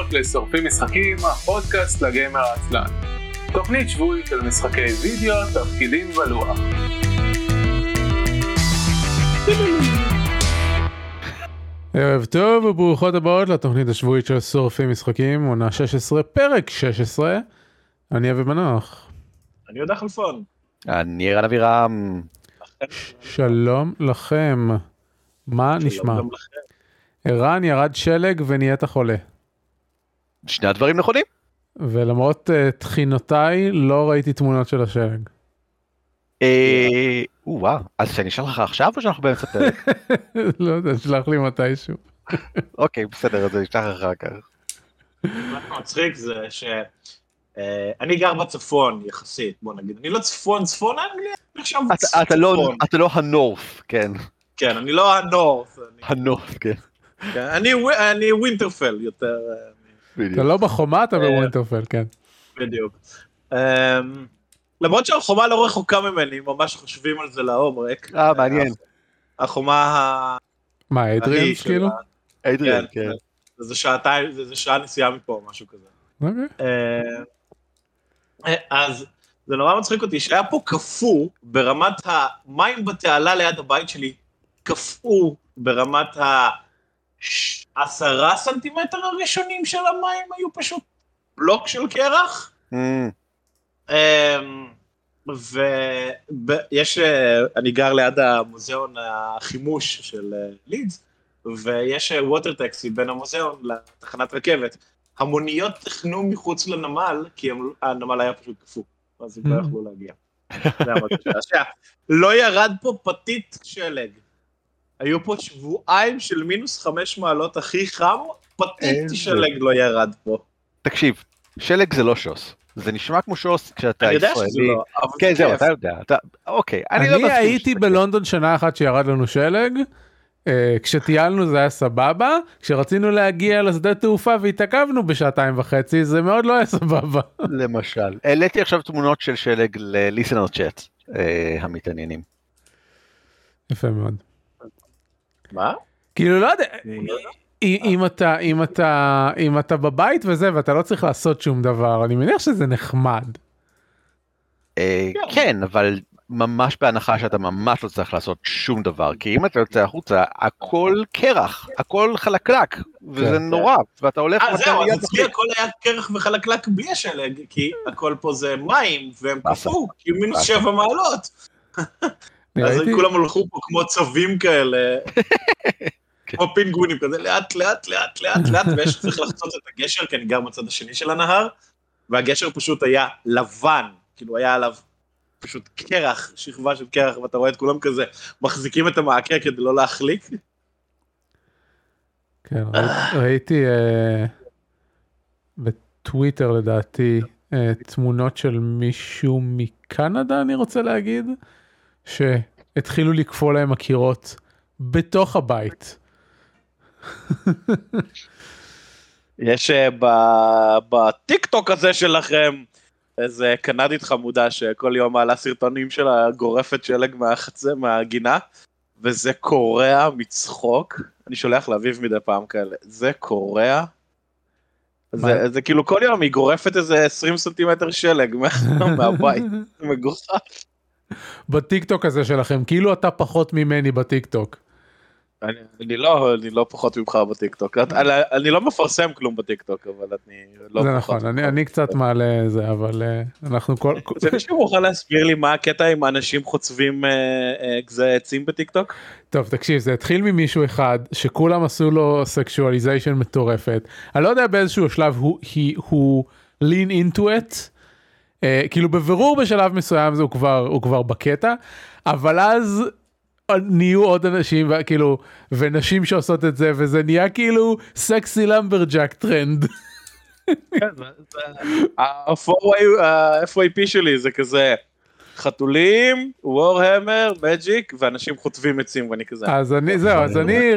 הבאות לשורפים משחקים, הפודקאסט לגיימר העצלן. תוכנית שבועית של משחקי וידאו, תפקידים ולוח. ערב טוב וברוכות הבאות לתוכנית השבועית של שורפים משחקים, עונה 16, פרק 16. אני אבי מנוח. אני יודע חלפון. אני ערן אבירם. שלום לכם. מה נשמע? ערן ירד שלג ונהיית חולה. שני הדברים נכונים. ולמרות uh, תחינותיי לא ראיתי תמונות של השלג. אה, וואו, אז שאני אשלח לך עכשיו או שאנחנו באמצע פרק? לא יודע, שלח לי מתישהו. אוקיי, בסדר, אז אני אשלח לך אחר כך. מה מצחיק זה שאני גר בצפון יחסית, בוא נגיד, אני לא צפון צפון אנגליה, אני עכשיו צפון. אתה לא הנורף, כן. כן, אני לא הנורף. הנורף, כן. כן. אני ווינטרפל יותר. אתה לא בחומה, אתה בווינטרפל, כן. בדיוק. למרות שהחומה לא רחוקה ממני, ממש חושבים על זה לעומק. אה, מעניין. החומה ה... מה, אדריאנס כאילו? אדריאנס, כן. כן. זה שעתיים, זה שעה נסיעה מפה, משהו כזה. אוקיי. אז זה נורא מצחיק אותי שהיה פה קפוא ברמת המים בתעלה ליד הבית שלי, קפאו ברמת העשרה סנטימטר הראשונים של המים היו פשוט בלוק של קרח. ויש, אני גר ליד המוזיאון החימוש של לידס, ויש ווטר טקסי בין המוזיאון לתחנת רכבת. המוניות תכנו מחוץ לנמל, כי הנמל היה פשוט קפוא, אז הם לא יכלו להגיע. לא ירד פה פתית שלג. היו פה שבועיים של מינוס חמש מעלות הכי חם, פתית שלג לא ירד פה. תקשיב, שלג זה לא שוס. זה נשמע כמו שוס כשאתה ישראלי. אני יודע שזה לא, אבל כן, זהו, אתה יודע. אוקיי, אני לא מסכים. אני הייתי בלונדון שנה אחת שירד לנו שלג. כשטיילנו זה היה סבבה, כשרצינו להגיע לשדה תעופה והתעכבנו בשעתיים וחצי זה מאוד לא היה סבבה. למשל, העליתי עכשיו תמונות של שלג לליסנר צ'אט המתעניינים. יפה מאוד. מה? כאילו לא יודע, אם אתה אם אתה אם אתה בבית וזה ואתה לא צריך לעשות שום דבר אני מניח שזה נחמד. כן אבל ממש בהנחה שאתה ממש לא צריך לעשות שום דבר כי אם אתה יוצא החוצה הכל קרח הכל חלקלק וזה נורא ואתה הולך. זהו אז אצלי הכל היה קרח וחלקלק בלי השלג כי הכל פה זה מים והם קפאו כי מינוס שבע מעלות. אז כולם הלכו פה כמו צווים כאלה. כמו פינגווינים כזה לאט לאט לאט לאט לאט ויש צריך לחצות את הגשר כי אני גר בצד השני של הנהר והגשר פשוט היה לבן כאילו היה עליו פשוט קרח שכבה של קרח ואתה רואה את כולם כזה מחזיקים את המעקה כדי לא להחליק. כן ראיתי בטוויטר לדעתי תמונות של מישהו מקנדה אני רוצה להגיד שהתחילו לקפוא להם הקירות בתוך הבית. יש בטיק טוק הזה שלכם איזה קנדית חמודה שכל יום מעלה סרטונים שלה גורפת שלג מהחצר, מהגינה, וזה קורע מצחוק. אני שולח לאביב מדי פעם כאלה, זה קורע. זה, זה כאילו כל יום היא גורפת איזה 20 סנטימטר שלג מהבית, מגוחך. בטיק טוק הזה שלכם, כאילו אתה פחות ממני בטיק טוק. אני, אני לא אני לא פחות ממך בטיקטוק אני, אני לא מפרסם כלום בטיקטוק אבל אני לא זה נכון אני, אני קצת מעלה זה אבל uh, אנחנו כל זה מישהו מוכן להסביר לי מה הקטע עם אנשים חוטבים גזי uh, uh, עצים בטיקטוק. טוב תקשיב זה התחיל ממישהו אחד שכולם עשו לו sexualization מטורפת אני לא יודע באיזשהו שלב הוא הוא lean into it. Uh, כאילו בבירור בשלב מסוים זה הוא כבר הוא כבר בקטע אבל אז נהיו עוד אנשים כאילו ונשים שעושות את זה וזה נהיה כאילו סקסי lumberjack trend. ה-FYP שלי זה כזה חתולים, וורהמר, מג'יק ואנשים חוטבים עצים ואני כזה. אז אני זהו אז אני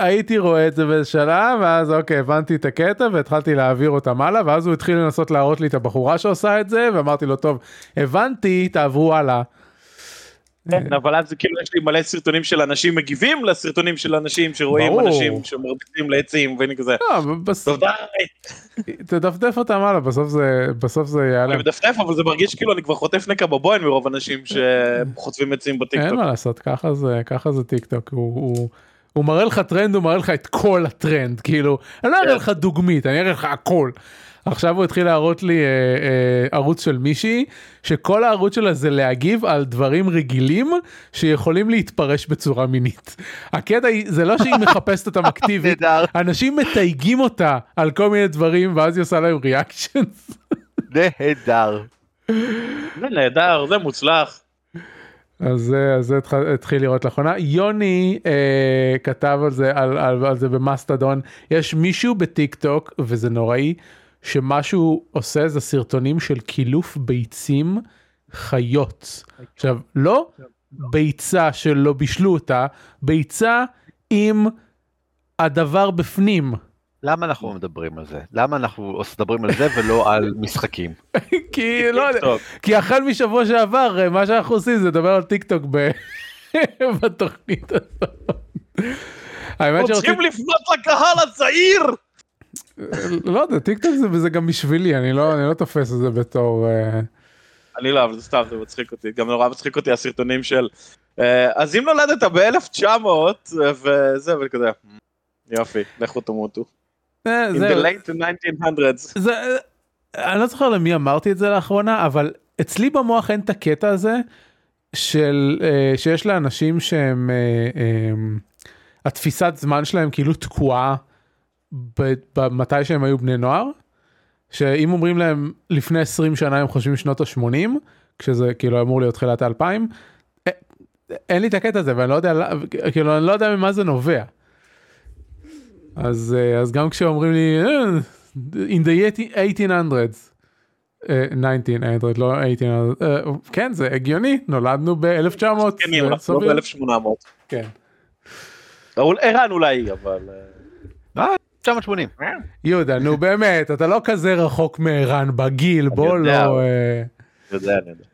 הייתי רואה את זה בשלב ואז אוקיי הבנתי את הקטע והתחלתי להעביר אותם הלאה ואז הוא התחיל לנסות להראות לי את הבחורה שעושה את זה ואמרתי לו טוב הבנתי תעברו הלאה. כן, אבל אז כאילו יש לי מלא סרטונים של אנשים מגיבים לסרטונים של אנשים שרואים אנשים שמרביצים לעצים ואני כזה. תדפדף אותם הלאה בסוף זה בסוף זה יעלה. אני מדפדף אבל זה מרגיש כאילו אני כבר חוטף נקע בבוהן מרוב אנשים שחוטבים עצים בטיקטוק. אין מה לעשות ככה זה ככה זה טיקטוק הוא מראה לך טרנד הוא מראה לך את כל הטרנד כאילו אני לא אראה כן. לך דוגמית אני אראה לך הכל. עכשיו הוא התחיל להראות לי אה, אה, ערוץ של מישהי שכל הערוץ שלה זה להגיב על דברים רגילים שיכולים להתפרש בצורה מינית. הקטע היא זה לא שהיא מחפשת אותם אקטיבית אנשים מתייגים אותה על כל מיני דברים ואז היא עושה להם ריאקשנס. נהדר. זה נהדר זה מוצלח. אז זה התחיל לראות לאחרונה יוני אה, כתב על זה על, על, על זה במאסטדון יש מישהו בטיק טוק וזה נוראי שמה שהוא עושה זה סרטונים של קילוף ביצים חיות. עכשיו, לא ביצה שלא בישלו אותה, ביצה עם הדבר בפנים. למה אנחנו מדברים על זה? למה אנחנו מדברים על זה ולא על משחקים? כי לא יודע, כי החל משבוע שעבר מה שאנחנו עושים זה לדבר על טיק טוק בתוכנית הזאת. צריכים לפנות לקהל הצעיר. לא יודע, טיק טוק זה, וזה גם בשבילי, אני לא, אני לא תופס את זה בתור... אה, אני לא, אבל זה סתם, זה מצחיק אותי, גם נורא מצחיק אותי הסרטונים של... אה, אז אם נולדת ב-1900 וזה, וכזה, יופי, לכו תמותו. אה, In the late 1900s. זה, אני לא זוכר למי אמרתי את זה לאחרונה, אבל אצלי במוח אין את הקטע הזה של שיש לאנשים שהם, התפיסת זמן שלהם כאילו תקועה. מתי שהם היו בני נוער, שאם אומרים להם לפני 20 שנה הם חושבים שנות ה-80, כשזה כאילו אמור להיות תחילת ה-2000, אין לי את הקטע הזה ואני לא יודע, כאילו אני לא יודע ממה זה נובע. אז, אז גם כשאומרים לי in the 1800s, 1900 לא 1800 כן זה הגיוני נולדנו ב-1900 כן, לא ב-1800 כן. ערן אולי אבל. 980. יהודה נו באמת אתה לא כזה רחוק מערן בגיל בוא לא. אה, יודע, אני יודע.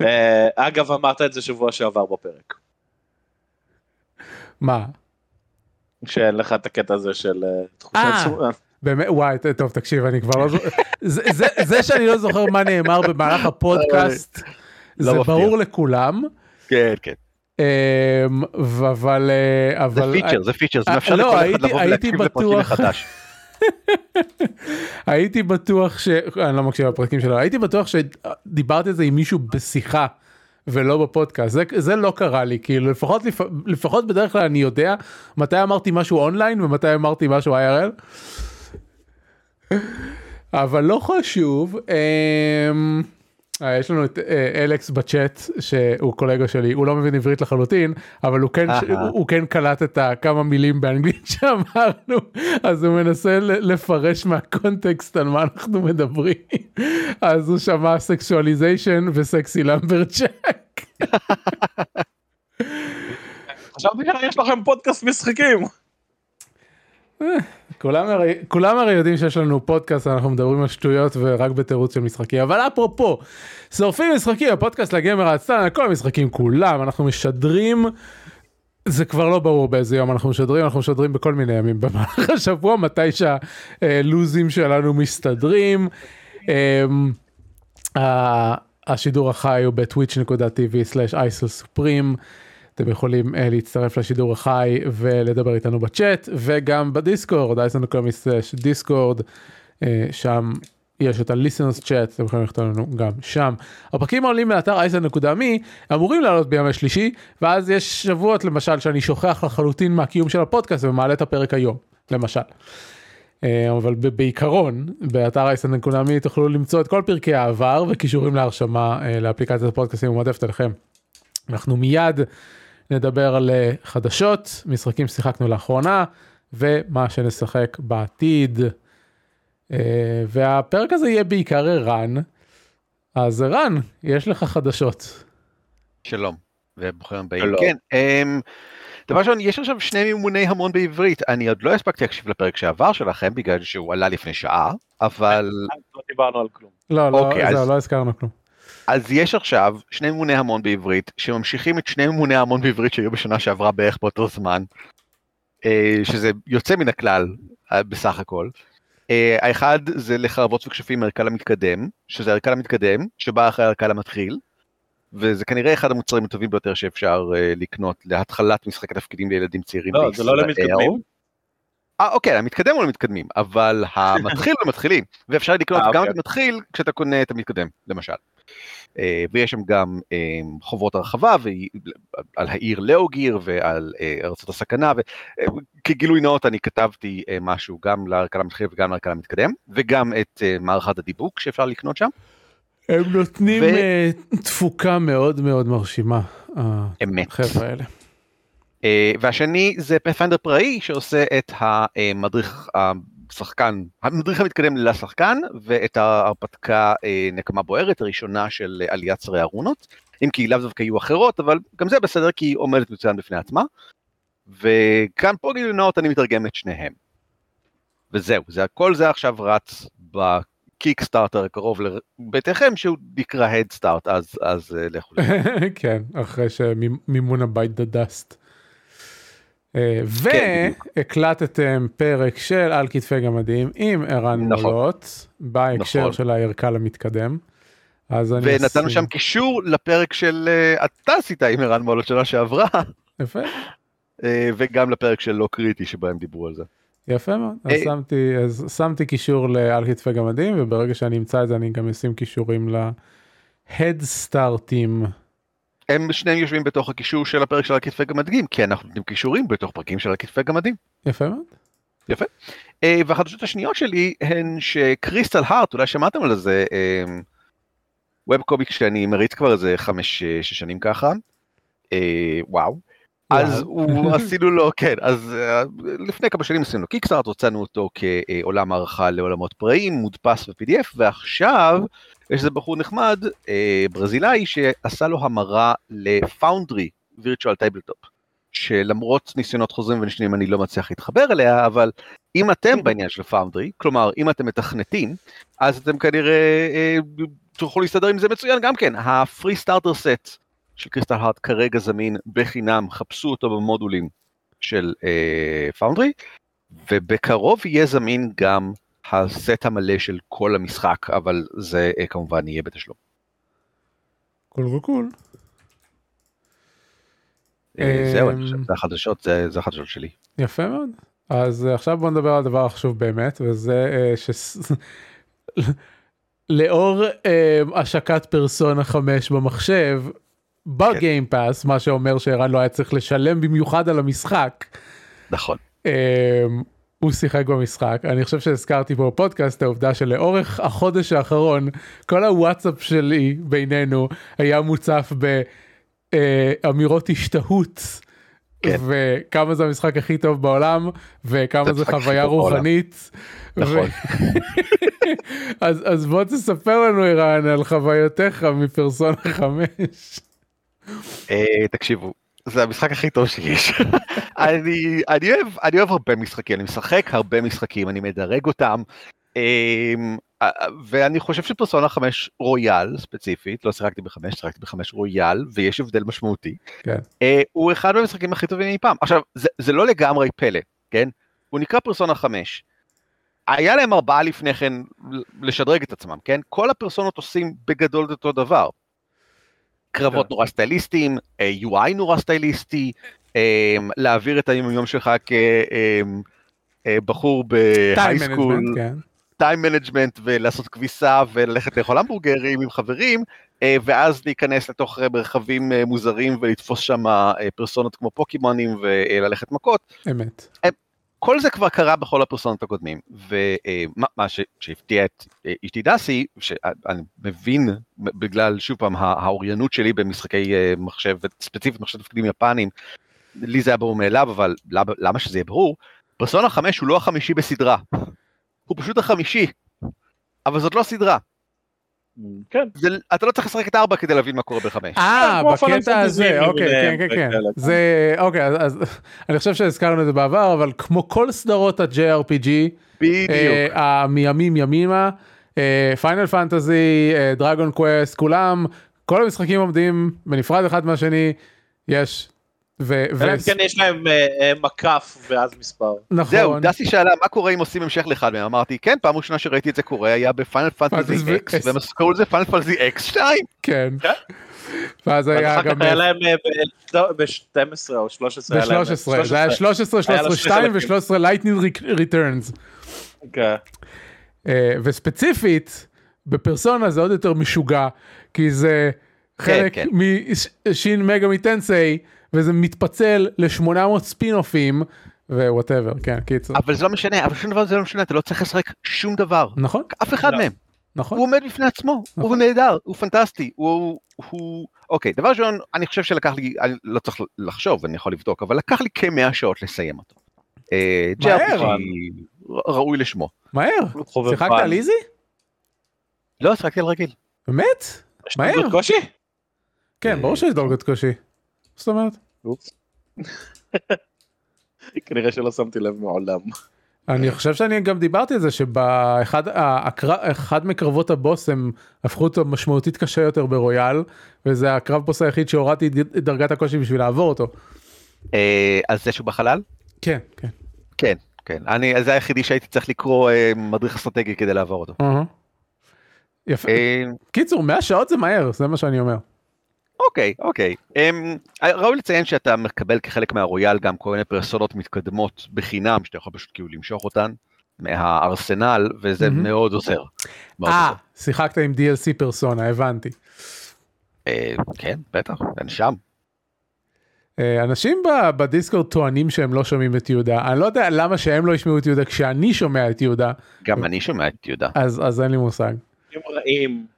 אה, אגב אמרת את זה שבוע שעבר בפרק. מה? שאין לך את הקטע הזה של אה, תחושת באמת וואי טוב תקשיב אני כבר לא זוכר זה שאני לא זוכר מה נאמר במהלך הפודקאסט לא זה ברור לכולם. כן כן. אמ, אבל אבל זה פיצ'ר זה פיצ'ר זה מאפשר לכל אחד לבוא ולהקשיב לפרקים מחדש. הייתי בטוח ש... אני לא מקשיב לפרקים שלו, הייתי בטוח שדיברתי על זה עם מישהו בשיחה ולא בפודקאסט, זה, זה לא קרה לי, כאילו לפחות, לפחות בדרך כלל אני יודע מתי אמרתי משהו אונליין ומתי אמרתי משהו IRL. אבל לא חשוב. אמ... אה, יש לנו את אה, אלכס בצ'אט שהוא קולגה שלי הוא לא מבין עברית לחלוטין אבל הוא כן הוא כן קלט את הכמה מילים באנגלית שאמרנו אז הוא מנסה לפרש מהקונטקסט על מה אנחנו מדברים אז הוא שמע sexualization ו sexy lumberjack. חשבתי שיש לכם פודקאסט משחקים. כולם הרי, כולם הרי יודעים שיש לנו פודקאסט אנחנו מדברים על שטויות ורק בתירוץ של משחקים אבל אפרופו שורפים משחקים הפודקאסט לגמר העצלן כל המשחקים כולם אנחנו משדרים זה כבר לא ברור באיזה יום אנחנו משדרים אנחנו משדרים בכל מיני ימים במהלך השבוע מתי שהלוזים שלנו מסתדרים. אמ, השידור החי הוא בטוויץ'.tv/isl אתם יכולים uh, להצטרף לשידור החי ולדבר איתנו בצ'אט וגם בדיסקורד, אייסנו קומיס דיסקורד, uh, שם יש את ה-listeners chat, אתם יכולים לכתוב לנו גם שם. הפרקים העולים מאתר אייסן.מי אמורים לעלות בימי השלישי, ואז יש שבועות למשל שאני שוכח לחלוטין מהקיום של הפודקאסט ומעלה את הפרק היום, למשל. אבל בעיקרון באתר אייסן.מי תוכלו למצוא את כל פרקי העבר וכישורים להרשמה לאפליקציית הפודקאסטים ומועדפת עליכם. אנחנו מיד נדבר על אה, חדשות, משחקים ששיחקנו לאחרונה ומה שנשחק בעתיד. אה, והפרק הזה יהיה בעיקר ערן, אז ערן, יש לך חדשות. שלום, וברוכים הבאים. כן, um, דבר ראשון, יש עכשיו שני מימוני המון בעברית, אני עוד לא הספקתי להקשיב לפרק שעבר שלכם בגלל שהוא עלה לפני שעה, אבל... לא דיברנו על כלום. לא, לא, אוקיי, זהו. לא הזכרנו כלום. אז יש עכשיו שני ממוני המון בעברית שממשיכים את שני ממוני המון בעברית שהיו בשנה שעברה בערך באותו זמן, אה, שזה יוצא מן הכלל אה, בסך הכל. אה, האחד זה לחרבות וכשפים ערכה למתקדם, שזה ערכה למתקדם, שבא אחרי ערכה למתחיל, וזה כנראה אחד המוצרים הטובים ביותר שאפשר לקנות להתחלת משחק התפקידים לילדים צעירים לא, זה לא למתקדמים. אה אוקיי, המתקדם הוא למתקדמים, אבל המתחיל למתחילים, ואפשר לקנות גם אוקיי. את המתחיל כשאתה קונה את המתקדם, למשל. אה, ויש שם גם אה, חובות הרחבה על העיר לאוגיר ועל אה, ארצות הסכנה וכגילוי נאות אני כתבתי משהו גם לערכה המתחיל וגם לערכה המתקדם וגם את מערכת הדיבוק שאפשר לקנות שם. הם נותנים ו... תפוקה מאוד מאוד מרשימה. אמת. החבר'ה האלה. והשני זה פאת'פיינדר פראי שעושה את המדריך שחקן, המדריך המתקדם לשחקן, ואת ההרפתקה אה, נקמה בוערת, הראשונה של עליית שרי ארונות, אם כי לאו דווקא יהיו אחרות, אבל גם זה בסדר כי היא עומדת מצוין בפני עצמה. וכאן פה גילוי נאות אני מתרגם את שניהם. וזהו, זה הכל זה עכשיו רץ בקיקסטארטר הקרוב לביתכם שהוא נקרא הדסטארט אז אז לכו. כן אחרי שמימון הבית דה דאסט. אה, והקלטתם פרק של על כתפי גמדים עם ערן נכון. מולות בהקשר נכון. של הערכה למתקדם. ונתנו. שם קישור לפרק של uh, אתה עשית עם ערן מולות שנה שעברה. יפה. uh, וגם לפרק של לא קריטי שבהם דיברו על זה. יפה מאוד, אז שמתי, אז שמתי קישור לעל כתפי גמדים וברגע שאני אמצא את זה אני גם אשים קישורים להדסטארטים. הם שניהם יושבים בתוך הקישור של הפרק של הכתפי גמדים, כי אנחנו נותנים קישורים בתוך פרקים של הכתפי גמדים. יפה מאוד. יפה. Uh, והחדשות השניות שלי הן שקריסטל הארט, אולי שמעתם על זה, ווב uh, קומיק שאני מריץ כבר איזה חמש, שש שנים ככה. וואו. אז הוא עשינו לו, כן, אז לפני כמה שנים עשינו קיקסארט, הוצאנו אותו כעולם הערכה לעולמות פראיים, מודפס ב-PDF, ועכשיו יש איזה בחור נחמד, אה, ברזילאי, שעשה לו המרה ל Foundry virtual tabletop, שלמרות ניסיונות חוזרים ונשנים אני לא מצליח להתחבר אליה, אבל אם אתם בעניין של Foundry, כלומר אם אתם מתכנתים, אז אתם כנראה אה, תוכלו להסתדר עם זה מצוין גם כן, ה free starter set של Crystal Heart כרגע זמין בחינם, חפשו אותו במודולים של Foundry, אה, ובקרוב יהיה זמין גם הסט המלא של כל המשחק, אבל זה אה, כמובן יהיה בתשלום. קול וקול. אה, זהו, זה החדשות, זה החדשות שלי. יפה מאוד. אז עכשיו בוא נדבר על הדבר החשוב באמת, וזה ש... לאור השקת פרסונה 5 במחשב, בגיימפאס, מה שאומר שערן לא היה צריך לשלם במיוחד על המשחק. נכון. הוא שיחק במשחק אני חושב שהזכרתי פה בפודקאסט העובדה שלאורך החודש האחרון כל הוואטסאפ שלי בינינו היה מוצף באמירות השתהות. כן. וכמה זה המשחק הכי טוב בעולם וכמה זה חוויה רוחנית. נכון. ו... אז, אז בוא תספר לנו ערן על חוויותיך מפרסונה 5. אה, תקשיבו זה המשחק הכי טוב שיש. אני, אני, אוהב, אני אוהב הרבה משחקים, אני משחק הרבה משחקים, אני מדרג אותם, אמ, ואני חושב שפרסונה 5 רויאל ספציפית, לא שיחקתי בחמש, שיחקתי בחמש רויאל, ויש הבדל משמעותי, כן. אה, הוא אחד מהמשחקים הכי טובים אי פעם. עכשיו, זה, זה לא לגמרי פלא, כן? הוא נקרא פרסונה 5. היה להם ארבעה לפני כן לשדרג את עצמם, כן? כל הפרסונות עושים בגדול את אותו דבר. קרבות כן. נורא סטייליסטיים, אה, UI נורא סטייליסטי, אה, להעביר את היום יום שלך כבחור ב high school, time management ולעשות כביסה וללכת לאכול המבורגרים עם חברים, אה, ואז להיכנס לתוך מרחבים מוזרים ולתפוס שם פרסונות כמו פוקימונים וללכת מכות. אמת. כל זה כבר קרה בכל הפרסונות הקודמים, ומה שהפתיע את אשתי דסי, שאני מבין בגלל, שוב פעם, האוריינות שלי במשחקי אה, מחשב, ספציפית מחשב תפקידים יפנים, לי זה היה ברור מאליו, אבל למה שזה יהיה ברור? פרסונה 5 הוא לא החמישי בסדרה, הוא פשוט החמישי, אבל זאת לא סדרה. כן. זה, אתה לא צריך לשחק את ארבע כדי להבין מה קורה בחמש. אה, בקטע הזה, אוקיי, כן, כן, כן. זה, אוקיי, אז אני חושב שהזכרנו את זה בעבר, אבל כמו כל סדרות ה-JRPG, בדיוק. אה, מימים ימימה, Final Fantasy, Dragon Quest, כולם, כל המשחקים עומדים בנפרד אחד מהשני, יש. ו- אלא אם כן יש להם אה, אה, מקף ואז מספר. נכון. זהו, דסי שאלה מה קורה אם עושים המשך לאחד מהם, אמרתי כן, פעם ראשונה שראיתי את זה קורה היה ב Final Fantasy X, והם קראו לזה Final Fantasy X 2. כן. ואז היה גם... היה להם ב-12 או 13. ב-13, זה היה 13, 13, 2 ו-13 Lightning Returns. וספציפית, בפרסונה זה עוד יותר משוגע, כי זה כן, חלק כן. מ Shin Megami Tensei, וזה מתפצל ל-800 ספינופים. whatever, כן, קיצור. אבל זה לא משנה, אבל שום דבר זה לא משנה, אתה לא צריך לשחק שום דבר. נכון. אף אחד לא. מהם. נכון. הוא עומד בפני עצמו, נכון. הוא נהדר, הוא פנטסטי, הוא, הוא... אוקיי, דבר ראשון, אני חושב שלקח לי, אני לא צריך לחשוב, אני יכול לבדוק, אבל לקח לי כמאה שעות לסיים אותו. אה, מהר. ראוי לשמו. מהר. שיחקת על איזי? לא, שיחקתי על רגיל. באמת? מהר. יש דרגות קושי? כן, ברור שיש דרגות קושי. זאת אומרת? כנראה שלא שמתי לב מעולם. אני חושב שאני גם דיברתי על זה שבאחד מקרבות הבוס הם הפכו אותו משמעותית קשה יותר ברויאל וזה הקרב בוס היחיד שהורדתי את דרגת הקושי בשביל לעבור אותו. אה, אז זה שהוא בחלל? כן כן. כן כן אני זה היחידי שהייתי צריך לקרוא אה, מדריך אסטרטגי כדי לעבור אותו. יפה. אה, קיצור 100 שעות זה מהר זה מה שאני אומר. אוקיי, אוקיי. Um, ראוי לציין שאתה מקבל כחלק מהרויאל גם כל מיני פרסונות מתקדמות בחינם, שאתה יכול פשוט כאילו למשוך אותן מהארסנל, וזה mm-hmm. מאוד עוזר. אה, שיחקת עם DLC פרסונה, הבנתי. Uh, כן, בטח, אני שם. Uh, אנשים בדיסקורד טוענים שהם לא שומעים את יהודה, אני לא יודע למה שהם לא ישמעו את יהודה כשאני שומע את יהודה. גם אני שומע את יהודה. אז, אז אין לי מושג. רעים.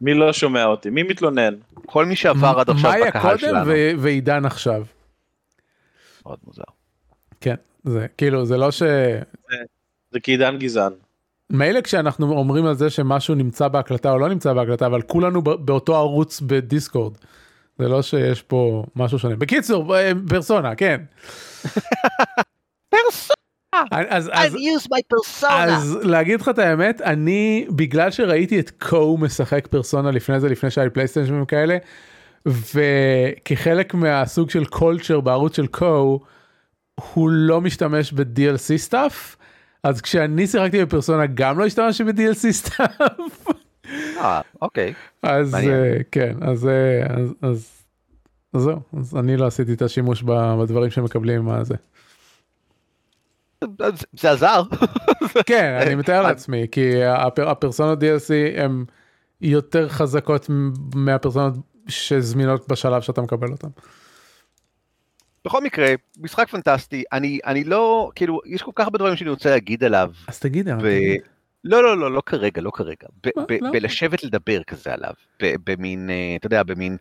מי לא שומע אותי? מי מתלונן? כל מי שעבר עד עכשיו בקהל שלנו. מאיה קודם ועידן עכשיו. מאוד מוזר. כן, זה כאילו זה לא ש... זה, זה כי עידן גזען. מילא כשאנחנו אומרים על זה שמשהו נמצא בהקלטה או לא נמצא בהקלטה אבל כולנו באותו ערוץ בדיסקורד. זה לא שיש פה משהו שונה. בקיצור, פרסונה, כן. פרסונה. אז, אז, used my persona. אז להגיד לך את האמת, אני, בגלל שראיתי את קו משחק פרסונה לפני זה, לפני שהיה לי פלייסטיישן וכאלה, וכחלק מהסוג של קולצ'ר בערוץ של קו, הוא לא משתמש ב-DLC stuff, אז כשאני שיחקתי בפרסונה גם לא השתמשתי ב-DLC stuff. אה, אוקיי. אז uh, כן, אז, uh, אז, אז, אז זהו, אז אני לא עשיתי את השימוש בדברים שמקבלים מה זה. זה עזר. כן, אני מתאר לעצמי, כי הפרסונות DLC הן יותר חזקות מהפרסונות שזמינות בשלב שאתה מקבל אותן. בכל מקרה, משחק פנטסטי, אני, אני לא, כאילו, יש כל כך הרבה דברים שאני רוצה להגיד עליו. אז תגיד, ו... לא, לא, לא, לא כרגע, לא כרגע. לא. בלשבת לדבר כזה עליו, במין, אה, אתה יודע, במין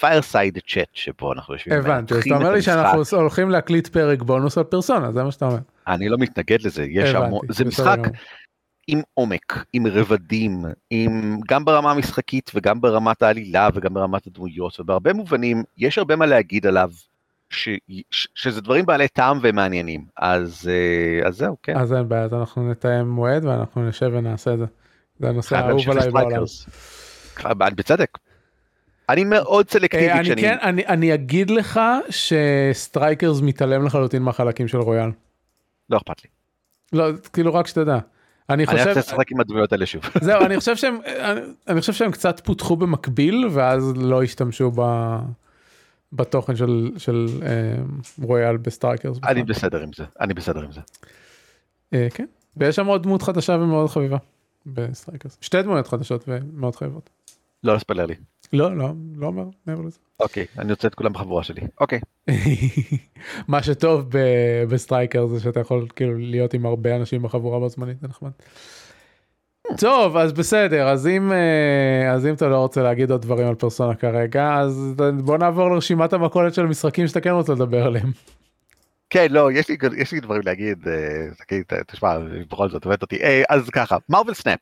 fireside chat שבו אנחנו יושבים. הבנתי, אז אתה אומר לי שאנחנו הולכים להקליט פרק בונוס על פרסונה, זה מה שאתה אומר. אני לא מתנגד לזה, יש המון, זה משחק עם עומק, עם רבדים, עם, גם ברמה המשחקית וגם ברמת העלילה וגם ברמת הדמויות, ובהרבה מובנים יש הרבה מה להגיד עליו. ש, ש, שזה דברים בעלי טעם ומעניינים אז אה, אז זהו כן אז אין בעיה אז אנחנו נתאם מועד ואנחנו נשב ונעשה את זה. זה הנושא האהוב עליי בעולם. בצדק. אני מאוד סלקטיבי אה, כשאני... כן, אני, אני אגיד לך ש Strikers מתעלם לחלוטין מהחלקים של רויאל. לא אכפת לי. לא, כאילו רק שתדע. אני חושב... אני רוצה לשחק עם הדמויות האלה שוב. זהו, אני חושב שהם, אני, אני חושב שהם קצת פותחו במקביל ואז לא השתמשו ב... בתוכן של, של אה, Royal ב Strikers. אני בסדר עם זה, אני בסדר עם זה. אה, כן, ויש שם עוד דמות חדשה ומאוד חביבה ב Strikers. שתי דמויות חדשות ומאוד חביבות. לא לספלר לי. לא, לא, לא אומר מעבר לזה. אוקיי, אני רוצה את כולם בחבורה שלי. אוקיי. מה שטוב ב Strikers זה שאתה יכול כאילו להיות עם הרבה אנשים בחבורה בו זמנית, זה נחמד. טוב אז בסדר אז אם אה, אז אם אתה לא רוצה להגיד עוד דברים על פרסונה כרגע אז בוא נעבור לרשימת המכולת של המשחקים שאתה כן רוצה לדבר עליהם. כן לא יש לי יש לי דברים להגיד אה, תשמע בכל זאת הבאת אותי אה, אז ככה Marvel Snap.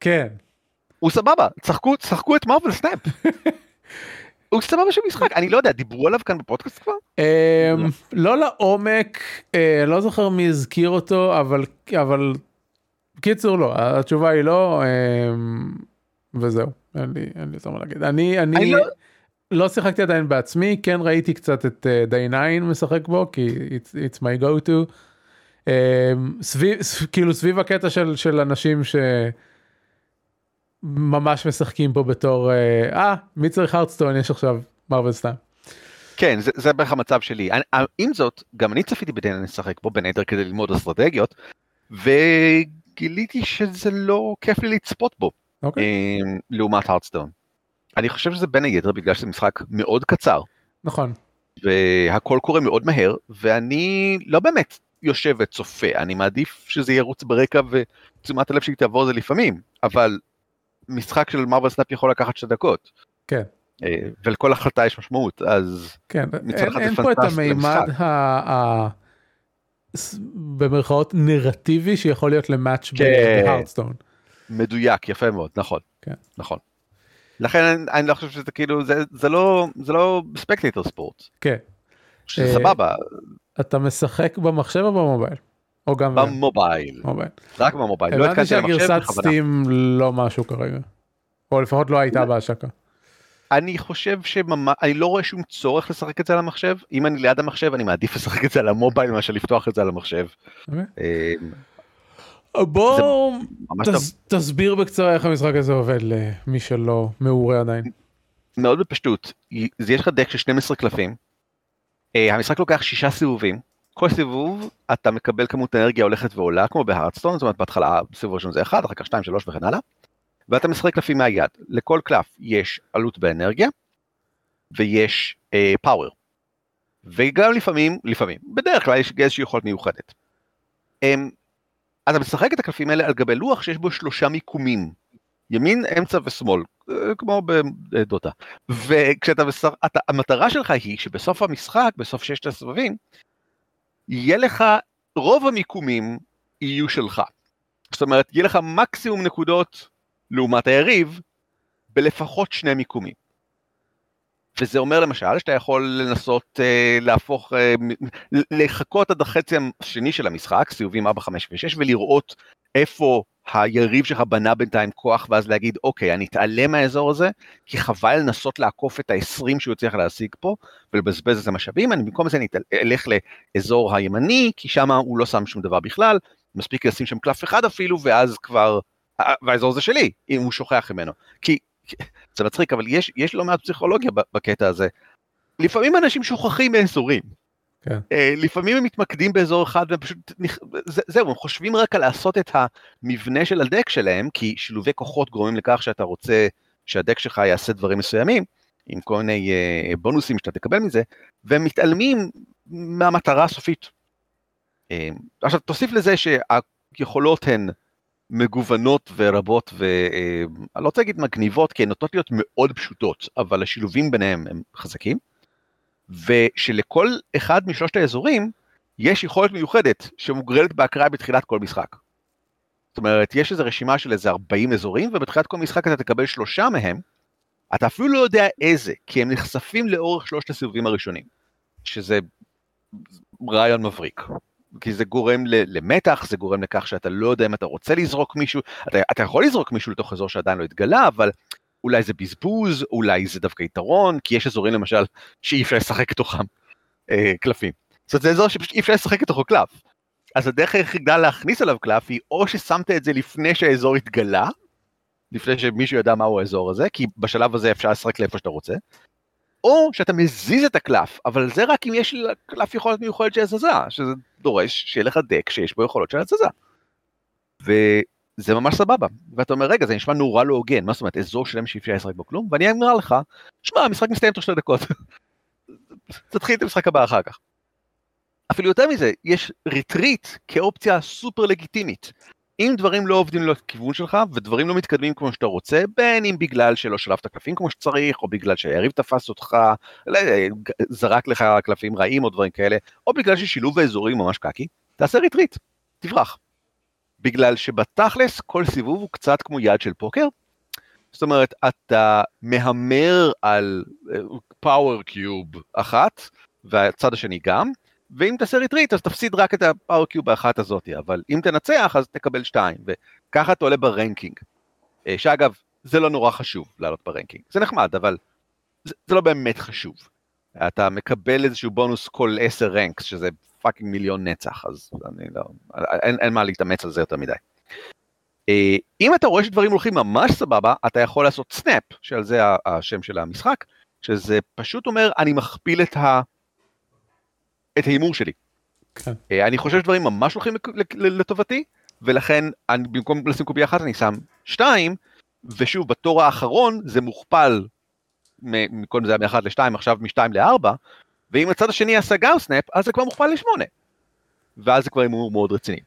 כן. הוא סבבה שחקו שחקו את Marvel Snap. הוא סבבה של משחק אני לא יודע דיברו עליו כאן בפודקאסט כבר? אמ, לא לעומק לא זוכר מי הזכיר אותו אבל אבל קיצור לא, התשובה היא לא, וזהו, אין לי, יותר מה להגיד. אני, לא... לא שיחקתי עדיין בעצמי, כן ראיתי קצת את דיי uh, 9 משחק בו, כי it's, it's my go to. Um, סביב, כאילו סביב הקטע של, של אנשים שממש משחקים פה בתור, אה, uh, מי צריך הרדסטון, יש עכשיו מרוויל סטאם. כן, זה, זה בערך המצב שלי. אני, עם זאת, גם אני צפיתי בדיין לשחק בו, בין היתר כדי ללמוד אסטרטגיות, וגיליתי שזה לא כיף לי לצפות בו, okay. אוקיי. um, לעומת Hearthstone. אני חושב שזה בין היתר בגלל שזה משחק מאוד קצר. נכון. והכל קורה מאוד מהר, ואני לא באמת יושב וצופה, אני מעדיף שזה ירוץ ברקע ותשומת הלב שלי תעבור זה לפעמים, אבל משחק של Marvel Snap יכול לקחת שתי דקות. כן. אה, ולכל החלטה יש משמעות, אז כן, אין, אין פה את המימד ה... ה... במרכאות נרטיבי שיכול להיות למאץ' כן. בהארדסטון. מדויק, יפה מאוד, נכון. כן. נכון. לכן אני, אני לא חושב שזה כאילו, זה, זה לא, זה לא ספקטייטר ספורט. כן. שזה uh, סבבה. אתה משחק במחשב או במובייל? או גם... במובייל. מובייל. רק במובייל. לא הבנתי שהגרסת סטים לא משהו כרגע. או לפחות לא הייתה בהשקה. אני חושב שממש, אני לא רואה שום צורך לשחק את זה על המחשב. אם אני ליד המחשב, אני מעדיף לשחק את זה על המובייל מאשר לפתוח את זה על המחשב. אוקיי. אמ, בוא תס, תסביר בקצרה איך המשחק הזה עובד למי שלא מעורה עדיין. מאוד בפשטות, יש לך דק של 12 קלפים, אה, המשחק לוקח שישה סיבובים, כל סיבוב אתה מקבל כמות אנרגיה הולכת ועולה כמו בהארדסטון, זאת אומרת בהתחלה סיבוב ראשון זה 1, אחר כך 2, 3 וכן הלאה, ואתה משחק קלפים מהיד, לכל קלף יש עלות באנרגיה ויש פאוור, uh, וגם לפעמים, לפעמים, בדרך כלל יש איזושהי יכולת מיוחדת. Um, אתה משחק את הקלפים האלה על גבי לוח שיש בו שלושה מיקומים, ימין, אמצע ושמאל, אה, כמו בדוטה. וכשאתה המטרה שלך היא שבסוף המשחק, בסוף ששת הסבבים, יהיה לך, רוב המיקומים יהיו שלך. זאת אומרת, יהיה לך מקסימום נקודות לעומת היריב, בלפחות שני מיקומים. וזה אומר למשל שאתה יכול לנסות אה, להפוך, אה, לחכות עד החצי השני של המשחק, סיבובים 4, 5 ו-6, ולראות איפה היריב שלך בנה בינתיים כוח, ואז להגיד, אוקיי, אני אתעלם מהאזור הזה, כי חבל לנסות לעקוף את ה-20 שהוא הצליח להשיג פה, ולבזבז את המשאבים, אני במקום זה אני אלך לאזור הימני, כי שם הוא לא שם שום דבר בכלל, מספיק לשים שם קלף אחד אפילו, ואז כבר, והאזור הזה שלי, אם הוא שוכח ממנו. כי זה מצחיק, אבל יש, יש לא מעט פסיכולוגיה בקטע הזה. לפעמים אנשים שוכחים מאזורים. כן. Uh, לפעמים הם מתמקדים באזור אחד והם פשוט, זה, זהו, הם חושבים רק על לעשות את המבנה של הדק שלהם, כי שילובי כוחות גורמים לכך שאתה רוצה שהדק שלך יעשה דברים מסוימים, עם כל מיני uh, בונוסים שאתה תקבל מזה, והם מתעלמים מהמטרה הסופית. Uh, עכשיו תוסיף לזה שהיכולות הן מגוונות ורבות ואני לא רוצה להגיד מגניבות כי הן נוטות להיות מאוד פשוטות אבל השילובים ביניהם הם חזקים ושלכל אחד משלושת האזורים יש יכולת מיוחדת שמוגרלת באקראי בתחילת כל משחק. זאת אומרת יש איזו רשימה של איזה 40 אזורים ובתחילת כל משחק אתה תקבל שלושה מהם אתה אפילו לא יודע איזה כי הם נחשפים לאורך שלושת הסיבובים הראשונים שזה רעיון מבריק. כי זה גורם למתח, זה גורם לכך שאתה לא יודע אם אתה רוצה לזרוק מישהו, אתה, אתה יכול לזרוק מישהו לתוך אזור שעדיין לא התגלה, אבל אולי זה בזבוז, אולי זה דווקא יתרון, כי יש אזורים למשל שאי אפשר לשחק לתוכם אה, קלפים. זאת אומרת זה אזור שפשוט אי אפשר לשחק לתוכו קלף. אז הדרך היחידה להכניס עליו קלף היא או ששמת את זה לפני שהאזור התגלה, לפני שמישהו ידע מהו האזור הזה, כי בשלב הזה אפשר לשחק לאיפה שאתה רוצה, או שאתה מזיז את הקלף, אבל זה רק אם יש לקלף יכולת מיוחדת של הזזה, שזה דורש שיהיה לך deck שיש בו יכולות של הזזה. וזה ממש סבבה. ואתה אומר, רגע, זה נשמע נורא לא הוגן, מה זאת אומרת, אזור שלם שאי אפשר לשחק בו כלום? ואני אומר לך, שמע, המשחק מסתיים תוך שתי דקות. תתחיל את המשחק הבא אחר כך. אפילו יותר מזה, יש retreat כאופציה סופר לגיטימית. אם דברים לא עובדים לכיוון שלך ודברים לא מתקדמים כמו שאתה רוצה, בין אם בגלל שלא שלפת קלפים כמו שצריך, או בגלל שהיריב תפס אותך, לא, זרק לך קלפים רעים או דברים כאלה, או בגלל ששילוב האזורים ממש קקי, תעשה retreat, תברח. בגלל שבתכלס כל סיבוב הוא קצת כמו יד של פוקר, זאת אומרת, אתה מהמר על power uh, cube אחת, והצד השני גם, ואם תעשה retreat אז תפסיד רק את ה power cube באחת הזאתי, אבל אם תנצח אז תקבל שתיים, וככה אתה עולה ב ranking. אה, שאגב, זה לא נורא חשוב לעלות ב ranking, זה נחמד, אבל זה, זה לא באמת חשוב. אתה מקבל איזשהו בונוס כל 10 ranks, שזה fucking מיליון נצח, אז אני לא, אין, אין מה להתאמץ על זה יותר מדי. אה, אם אתה רואה שדברים הולכים ממש סבבה, אתה יכול לעשות snap, שעל זה השם של המשחק, שזה פשוט אומר, אני מכפיל את, ה... את ההימור שלי. כן. אה, אני חושב שדברים ממש הולכים לטובתי, ולכן אני, במקום לשים קובייה אחת אני שם שתיים, ושוב, בתור האחרון זה מוכפל, קודם זה היה מ-1 ל-2, עכשיו מ-2 ל-4, ואם הצד השני עשה גם סנאפ, אז זה כבר מוכפל ל-8. ואז זה כבר הימור מאוד רציני.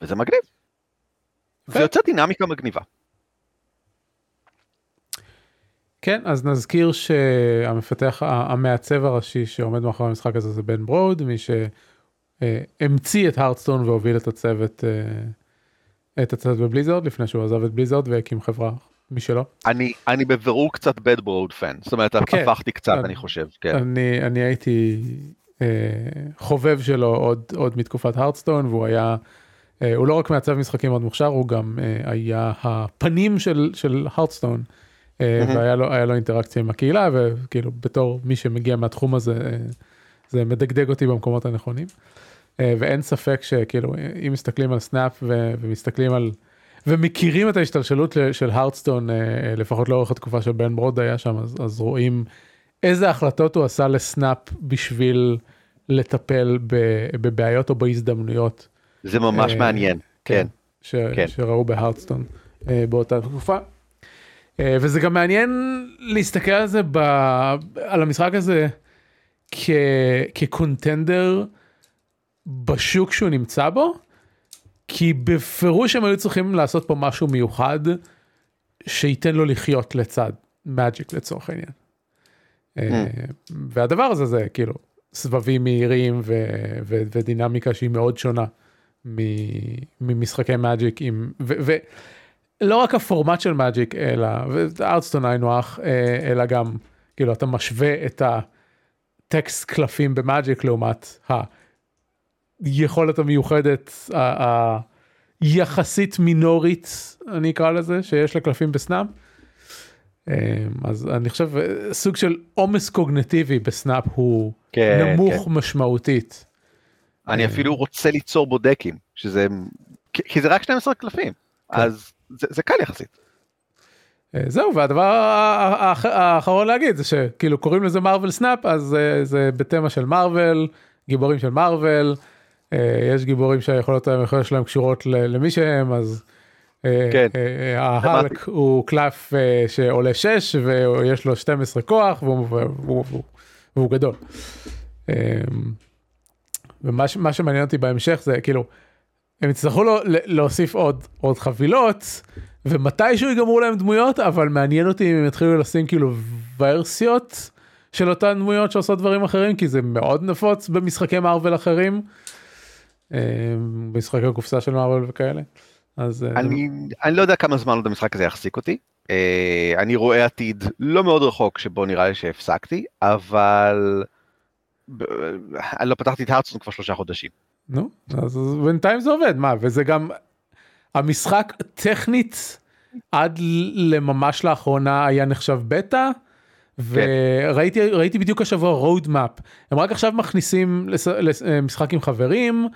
וזה מגניב. זה יוצא דינמיקה מגניבה. כן, אז נזכיר שהמפתח, המעצב הראשי שעומד מאחורי המשחק הזה זה בן ברוד, מי שהמציא את הארדסטון והוביל את הצוות, אה, את הצוות בבליזרד לפני שהוא עזב את בליזרד והקים חברה משלו. אני, אני בבירור קצת בן ברוד פן, זאת אומרת כן, הפכתי קצת אני, אני חושב, כן. אני, אני הייתי אה, חובב שלו עוד, עוד מתקופת הארדסטון והוא היה, אה, הוא לא רק מעצב משחקים מאוד מוכשר, הוא גם אה, היה הפנים של, של הארדסטון. אה, והיה לו, לו אינטראקציה עם הקהילה וכאילו בתור מי שמגיע מהתחום הזה אה, זה מדגדג אותי במקומות הנכונים. אה, ואין ספק שכאילו אם מסתכלים על Snap ומסתכלים על ומכירים את ההשתלשלות של Hearthstone לפחות לאורך התקופה שבן ברוד היה שם אז, אז רואים איזה החלטות הוא עשה ל Snap בשביל לטפל בבעיות או בהזדמנויות. זה ממש מעניין, כן. כן. ש, כן. שראו בהרדסטון באותה תקופה. אה, וזה גם מעניין להסתכל על זה, ב... על המשחק הזה כ... כקונטנדר בשוק שהוא נמצא בו, כי בפירוש הם היו צריכים לעשות פה משהו מיוחד שייתן לו לחיות לצד מאג'יק לצורך העניין. אה, mm. והדבר הזה זה כאילו סבבים מהירים ו... ו... ודינמיקה שהיא מאוד שונה ממשחקי Magic עם... ו... ו... לא רק הפורמט של Magic אלא ו Hearthstone היינו הך אה, אלא גם כאילו אתה משווה את הטקסט קלפים ב Magic לעומת היכולת המיוחדת היחסית מינורית אני אקרא לזה שיש לקלפים ב Snap. אה, אז אני חושב סוג של עומס קוגניטיבי ב Snap הוא כן, נמוך כן. משמעותית. אני אפילו רוצה ליצור בו דקים שזה כי זה רק 12 קלפים כן. אז זה, זה קל יחסית. אה, זהו והדבר האחרון להגיד זה שכאילו קוראים לזה Marvel Snap אז אה, זה בתמה של Marvel גיבורים של Marvel אה, יש גיבורים שהיכולות שלהם קשורות למי שהם אז כן, ההלק הוא קלף שעולה 6 ויש לו 12 כוח והוא, והוא, והוא, והוא גדול. ומה שמעניין אותי בהמשך זה כאילו הם יצטרכו להוסיף עוד, עוד חבילות, ומתישהו יגמרו להם דמויות, אבל מעניין אותי אם הם יתחילו לשים כאילו ורסיות של אותן דמויות שעושות דברים אחרים, כי זה מאוד נפוץ במשחקי מארוול אחרים, אה, במשחקי הקופסה של מארוול וכאלה. אז אה, אני, אני לא יודע כמה זמן עוד המשחק הזה יחזיק אותי. אה, אני רואה עתיד לא מאוד רחוק שבו נראה לי שהפסקתי, אבל אני לא פתחתי את הארצון כבר שלושה חודשים. נו, אז בינתיים זה עובד, מה, וזה גם, המשחק טכנית עד לממש לאחרונה היה נחשב בטא, וראיתי כן. ראיתי בדיוק השבוע road map, הם רק עכשיו מכניסים למשחק עם חברים,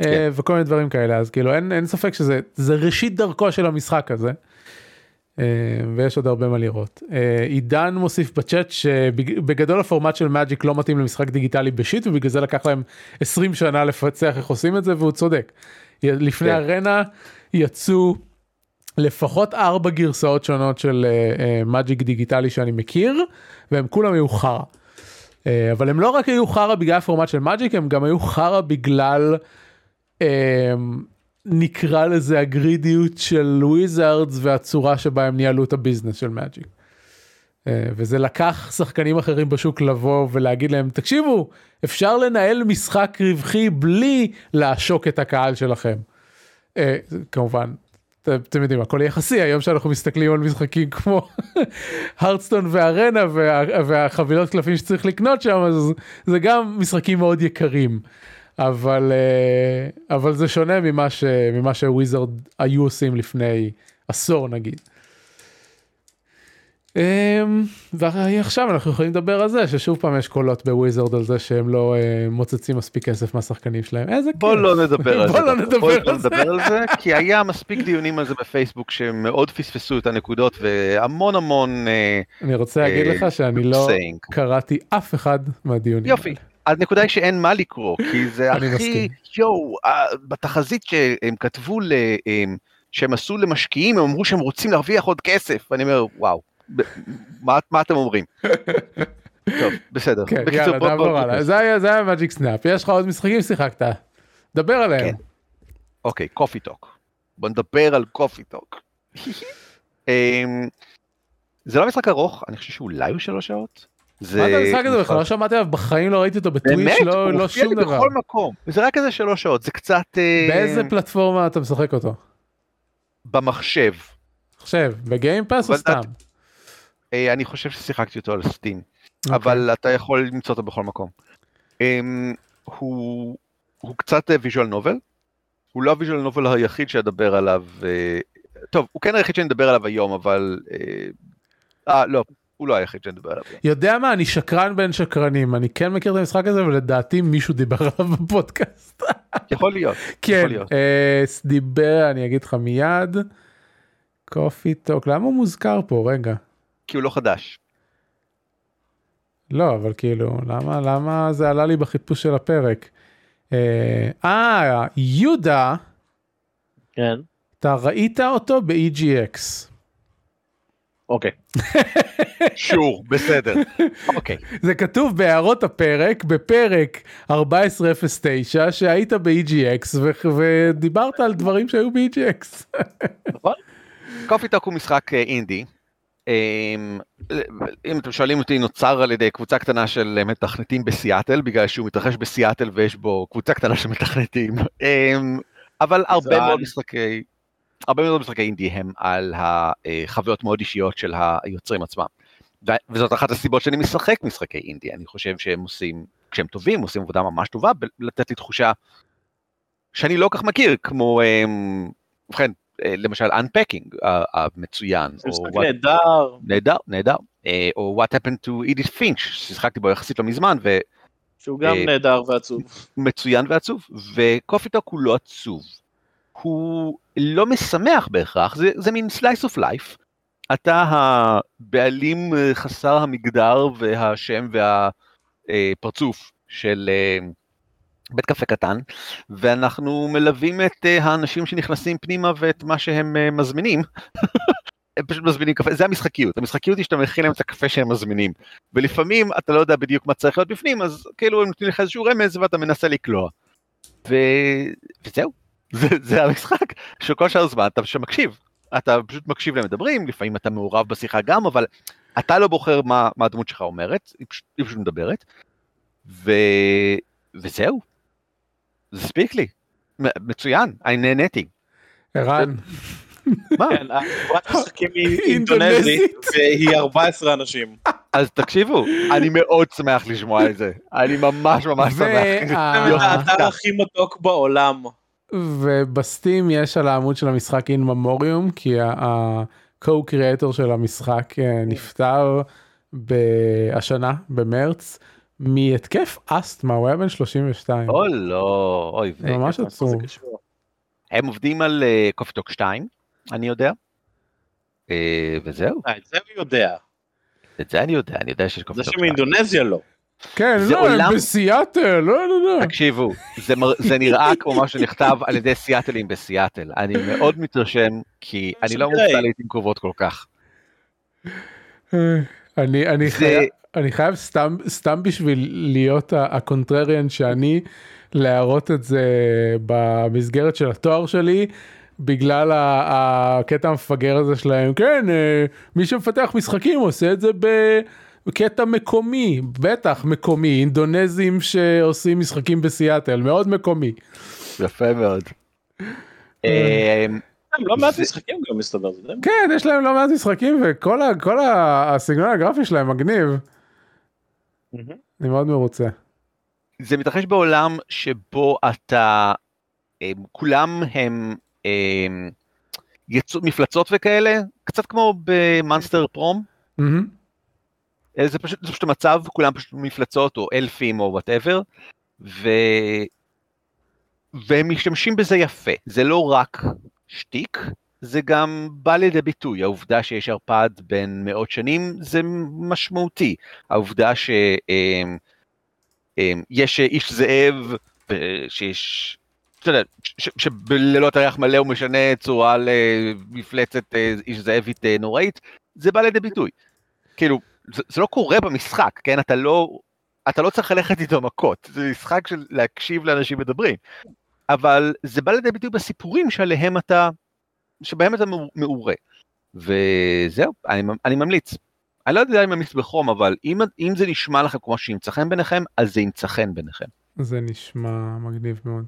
אה, כן. וכל מיני דברים כאלה, אז כאילו אין ספק שזה ראשית דרכו של המשחק הזה. אה, ויש עוד הרבה מה לראות. אה, עידן מוסיף בצ'אט שבגדול הפורמט של מאג'יק לא מתאים למשחק דיגיטלי בשיט ובגלל זה לקח להם 20 שנה לפצח איך עושים את זה והוא צודק. לפני כן. ארנה יצאו לפחות ארבע גרסאות שונות של Magic דיגיטלי שאני מכיר והם כולם היו חרא. אבל הם לא רק היו חרא בגלל הפורמט של Magic הם גם היו חרא בגלל נקרא לזה הגרידיות של Wizards והצורה שבה הם ניהלו את ה business של Magic. אה, וזה לקח שחקנים אחרים בשוק לבוא ולהגיד להם תקשיבו אפשר לנהל משחק רווחי בלי לעשוק את הקהל שלכם. אה, כמובן אתם יודעים הכל יחסי היום שאנחנו מסתכלים על משחקים כמו הרדסטון וארנה וה, והחבילות קלפים שצריך לקנות שם אז זה גם משחקים מאוד יקרים אבל אה, אבל זה שונה ממה ש, ממה שוויזרד היו עושים לפני עשור נגיד. אמ, ועכשיו אנחנו יכולים לדבר על זה ששוב פעם יש קולות בוויזרד על זה שהם לא uh, מוצצים מספיק כסף מהשחקנים שלהם. איזה בוא לא נדבר על זה. בוא לא נדבר על זה כי היה מספיק דיונים על זה בפייסבוק שמאוד פספסו את הנקודות והמון המון uh, אני רוצה להגיד לך שאני לא. קראתי אף אחד מהדיונים יופי הנקודה היא שאין מה לקרוא כי זה הכי. יואו בתחזית שהם כתבו ל- שהם עשו למשקיעים הם אמרו שהם רוצים להרוויח עוד כסף ואני אומר וואו מה מה אתם אומרים. טוב בסדר. כן בקיצור, יאללה בוא- נעבור הלאה זה היה היה Magic Snap יש לך עוד משחקים ששיחקת דבר עליהם כן. אוקיי, Coffee Talk. בוא נדבר על Coffee Talk. אמ, זה לא משחק ארוך, אני חושב שאולי הוא שלוש שעות. מה זה המשחק הזה בכלל לא שמעתי עליו בחיים לא ראיתי אותו ב Twitch באמת, לא הוא לא מופיע שום דבר בכל מקום. זה רק איזה שלוש שעות, זה קצת אה, באיזה פלטפורמה אתה משחק אותו במחשב. עכשיו ב Game Pass או סתם. אה, אני חושב ששיחקתי אותו על Steam, אוקיי. אבל אתה יכול למצוא אותו בכל מקום. אמ, הוא הוא קצת visual novel, הוא לא ה visual novel היחיד שאדבר עליו, אה, טוב, הוא כן היחיד שאני אדבר עליו היום, אבל, אה, אה, לא, הוא לא היחיד שאני אדבר עליו. יודע מה אני שקרן בין שקרנים אני כן מכיר את המשחק הזה ולדעתי מישהו דיבר עליו בפודקאסט. יכול להיות, כן יכול להיות. אה, דיבר אני אגיד לך מיד. קופי טוק למה הוא מוזכר פה רגע. כי הוא לא חדש. לא אבל כאילו למה למה זה עלה לי בחיפוש של הפרק. אה, אה יהודה כן, אתה ראית אותו ב-EGX. אוקיי. שור, בסדר. אוקיי, זה כתוב בהערות הפרק בפרק 1409 שהיית ב-EGX ודיברת על דברים שהיו ב-EGX. נכון? קופי טוק הוא משחק אה, אינדי. אמ, אם אתם שואלים אותי, נוצר על ידי קבוצה קטנה של מתכנתים בסיאטל, בגלל שהוא מתרחש בסיאטל ויש בו קבוצה קטנה של מתכנתים. אמ, אבל הרבה. מאוד משחקי, הרבה מאוד משחקי אינדי הם על החוויות מאוד אישיות של היוצרים עצמם. ו- וזאת אחת הסיבות שאני משחק משחקי אינדי, אני חושב שהם עושים, כשהם טובים, עושים עבודה ממש טובה, לתת לי תחושה שאני לא כך מכיר, כמו, אמ, ובכן, אה, למשל Unpacking המצוין, משחק What- נהדר. נהדר, נהדר, אה, או What happened to Edith Finch, ששיחקתי בו יחסית לא מזמן, שהוא גם אה, נהדר ועצוב. ומצוין ועצוב, וקופי טוק הוא לא עצוב, הוא לא משמח בהכרח, זה, זה מין slice of life, אתה הבעלים אה, חסר המגדר והשם והפרצוף של אה, בית קפה קטן, ואנחנו מלווים את אה, האנשים שנכנסים פנימה ואת מה שהם אה, מזמינים. הם פשוט מזמינים קפה, זה המשחקיות, המשחקיות היא שאתה מכין להם את הקפה שהם מזמינים, ולפעמים אתה לא יודע בדיוק מה צריך להיות בפנים, אז כאילו הם נותנים לך איזשהו רמז ואתה מנסה לקלוע. ו... וזהו, זה, זה המשחק, שכל שאר הזמן אתה פשוט מקשיב, אתה פשוט מקשיב להם מדברים, לפעמים אתה מעורב בשיחה גם, אבל אתה לא בוחר מה, מה הדמות שלך אומרת, היא פשוט, היא פשוט מדברת, ו... וזהו, זה הספיק לי, מצוין, אני נהניתי. ערן, מה? כן, חברת משחקים היא אינדונזית. והיא 14 אנשים. אז תקשיבו, אני מאוד שמח לשמוע את זה, אני ממש ממש שמח. וה- זה האתר הכי מתוק בעולם. ובסטים יש על העמוד של המשחק in memoriam כי ה-co-creator של המשחק אה, נפטר השנה במרץ מהתקף אסתמה הוא היה בן 32 אוי לא, אוי זה ממש זה עצוב. קשור? הם עובדים על קופי טוק 2, אני יודע. אה, וזהו, אה, את זה הוא יודע. את זה אני יודע, אני יודע שיש קופי זה טוק 2. שמאינדונזיה לא. כן זה לא הם עולם- בסיאטל לא לא לא תקשיבו, זה, מר... זה נראה כמו מה שנכתב על ידי סיאטלים בסיאטל. אני מאוד מתרשם, כי אני לא. מופתע לעיתים קרובות כל כך. אני אני זה- חייב אני חייב סתם סתם בשביל להיות ה contrarian שאני להראות את זה במסגרת של התואר שלי בגלל הקטע המפגר הזה שלהם כן אה, מי שמפתח משחקים עושה את זה בקטע מקומי בטח מקומי אינדונזים שעושים משחקים בסיאטל מאוד מקומי. יפה מאוד. אה, לא מעט משחקים גם מסתבר, כן, יש להם לא מעט משחקים וכל הסגנון הגרפי שלהם מגניב. אני מאוד מרוצה. זה מתרחש בעולם שבו אתה, הם, כולם הם יצאו מפלצות וכאלה, קצת כמו ב Monster Prom. אה, זה פשוט, זה פשוט המצב, כולם פשוט מפלצות או אלפים או whatever, ו... והם משתמשים בזה יפה, זה לא רק שטיק, זה גם בא לידי ביטוי, העובדה שיש ערפד בין מאות שנים זה משמעותי, העובדה שיש איש זאב, שיש, אתה יודע, שבלילות הירח מלא הוא משנה צורה למפלצת אה, איש זאבית נוראית, זה בא לידי ביטוי. כאילו, זה, זה לא קורה במשחק, כן? אתה לא, אתה לא צריך ללכת איתו מכות, זה משחק של להקשיב לאנשים מדברים. אבל זה בא לידי ביטוי בסיפורים שעליהם אתה, שבהם אתה מעו- מעורה. וזהו, אני, אני ממליץ. אני לא יודע אם ממליץ בחום, אבל אם, אם זה נשמע לכם כמו שימצא חן ביניכם, אז זה ימצא חן ביניכם. זה נשמע מגניב מאוד.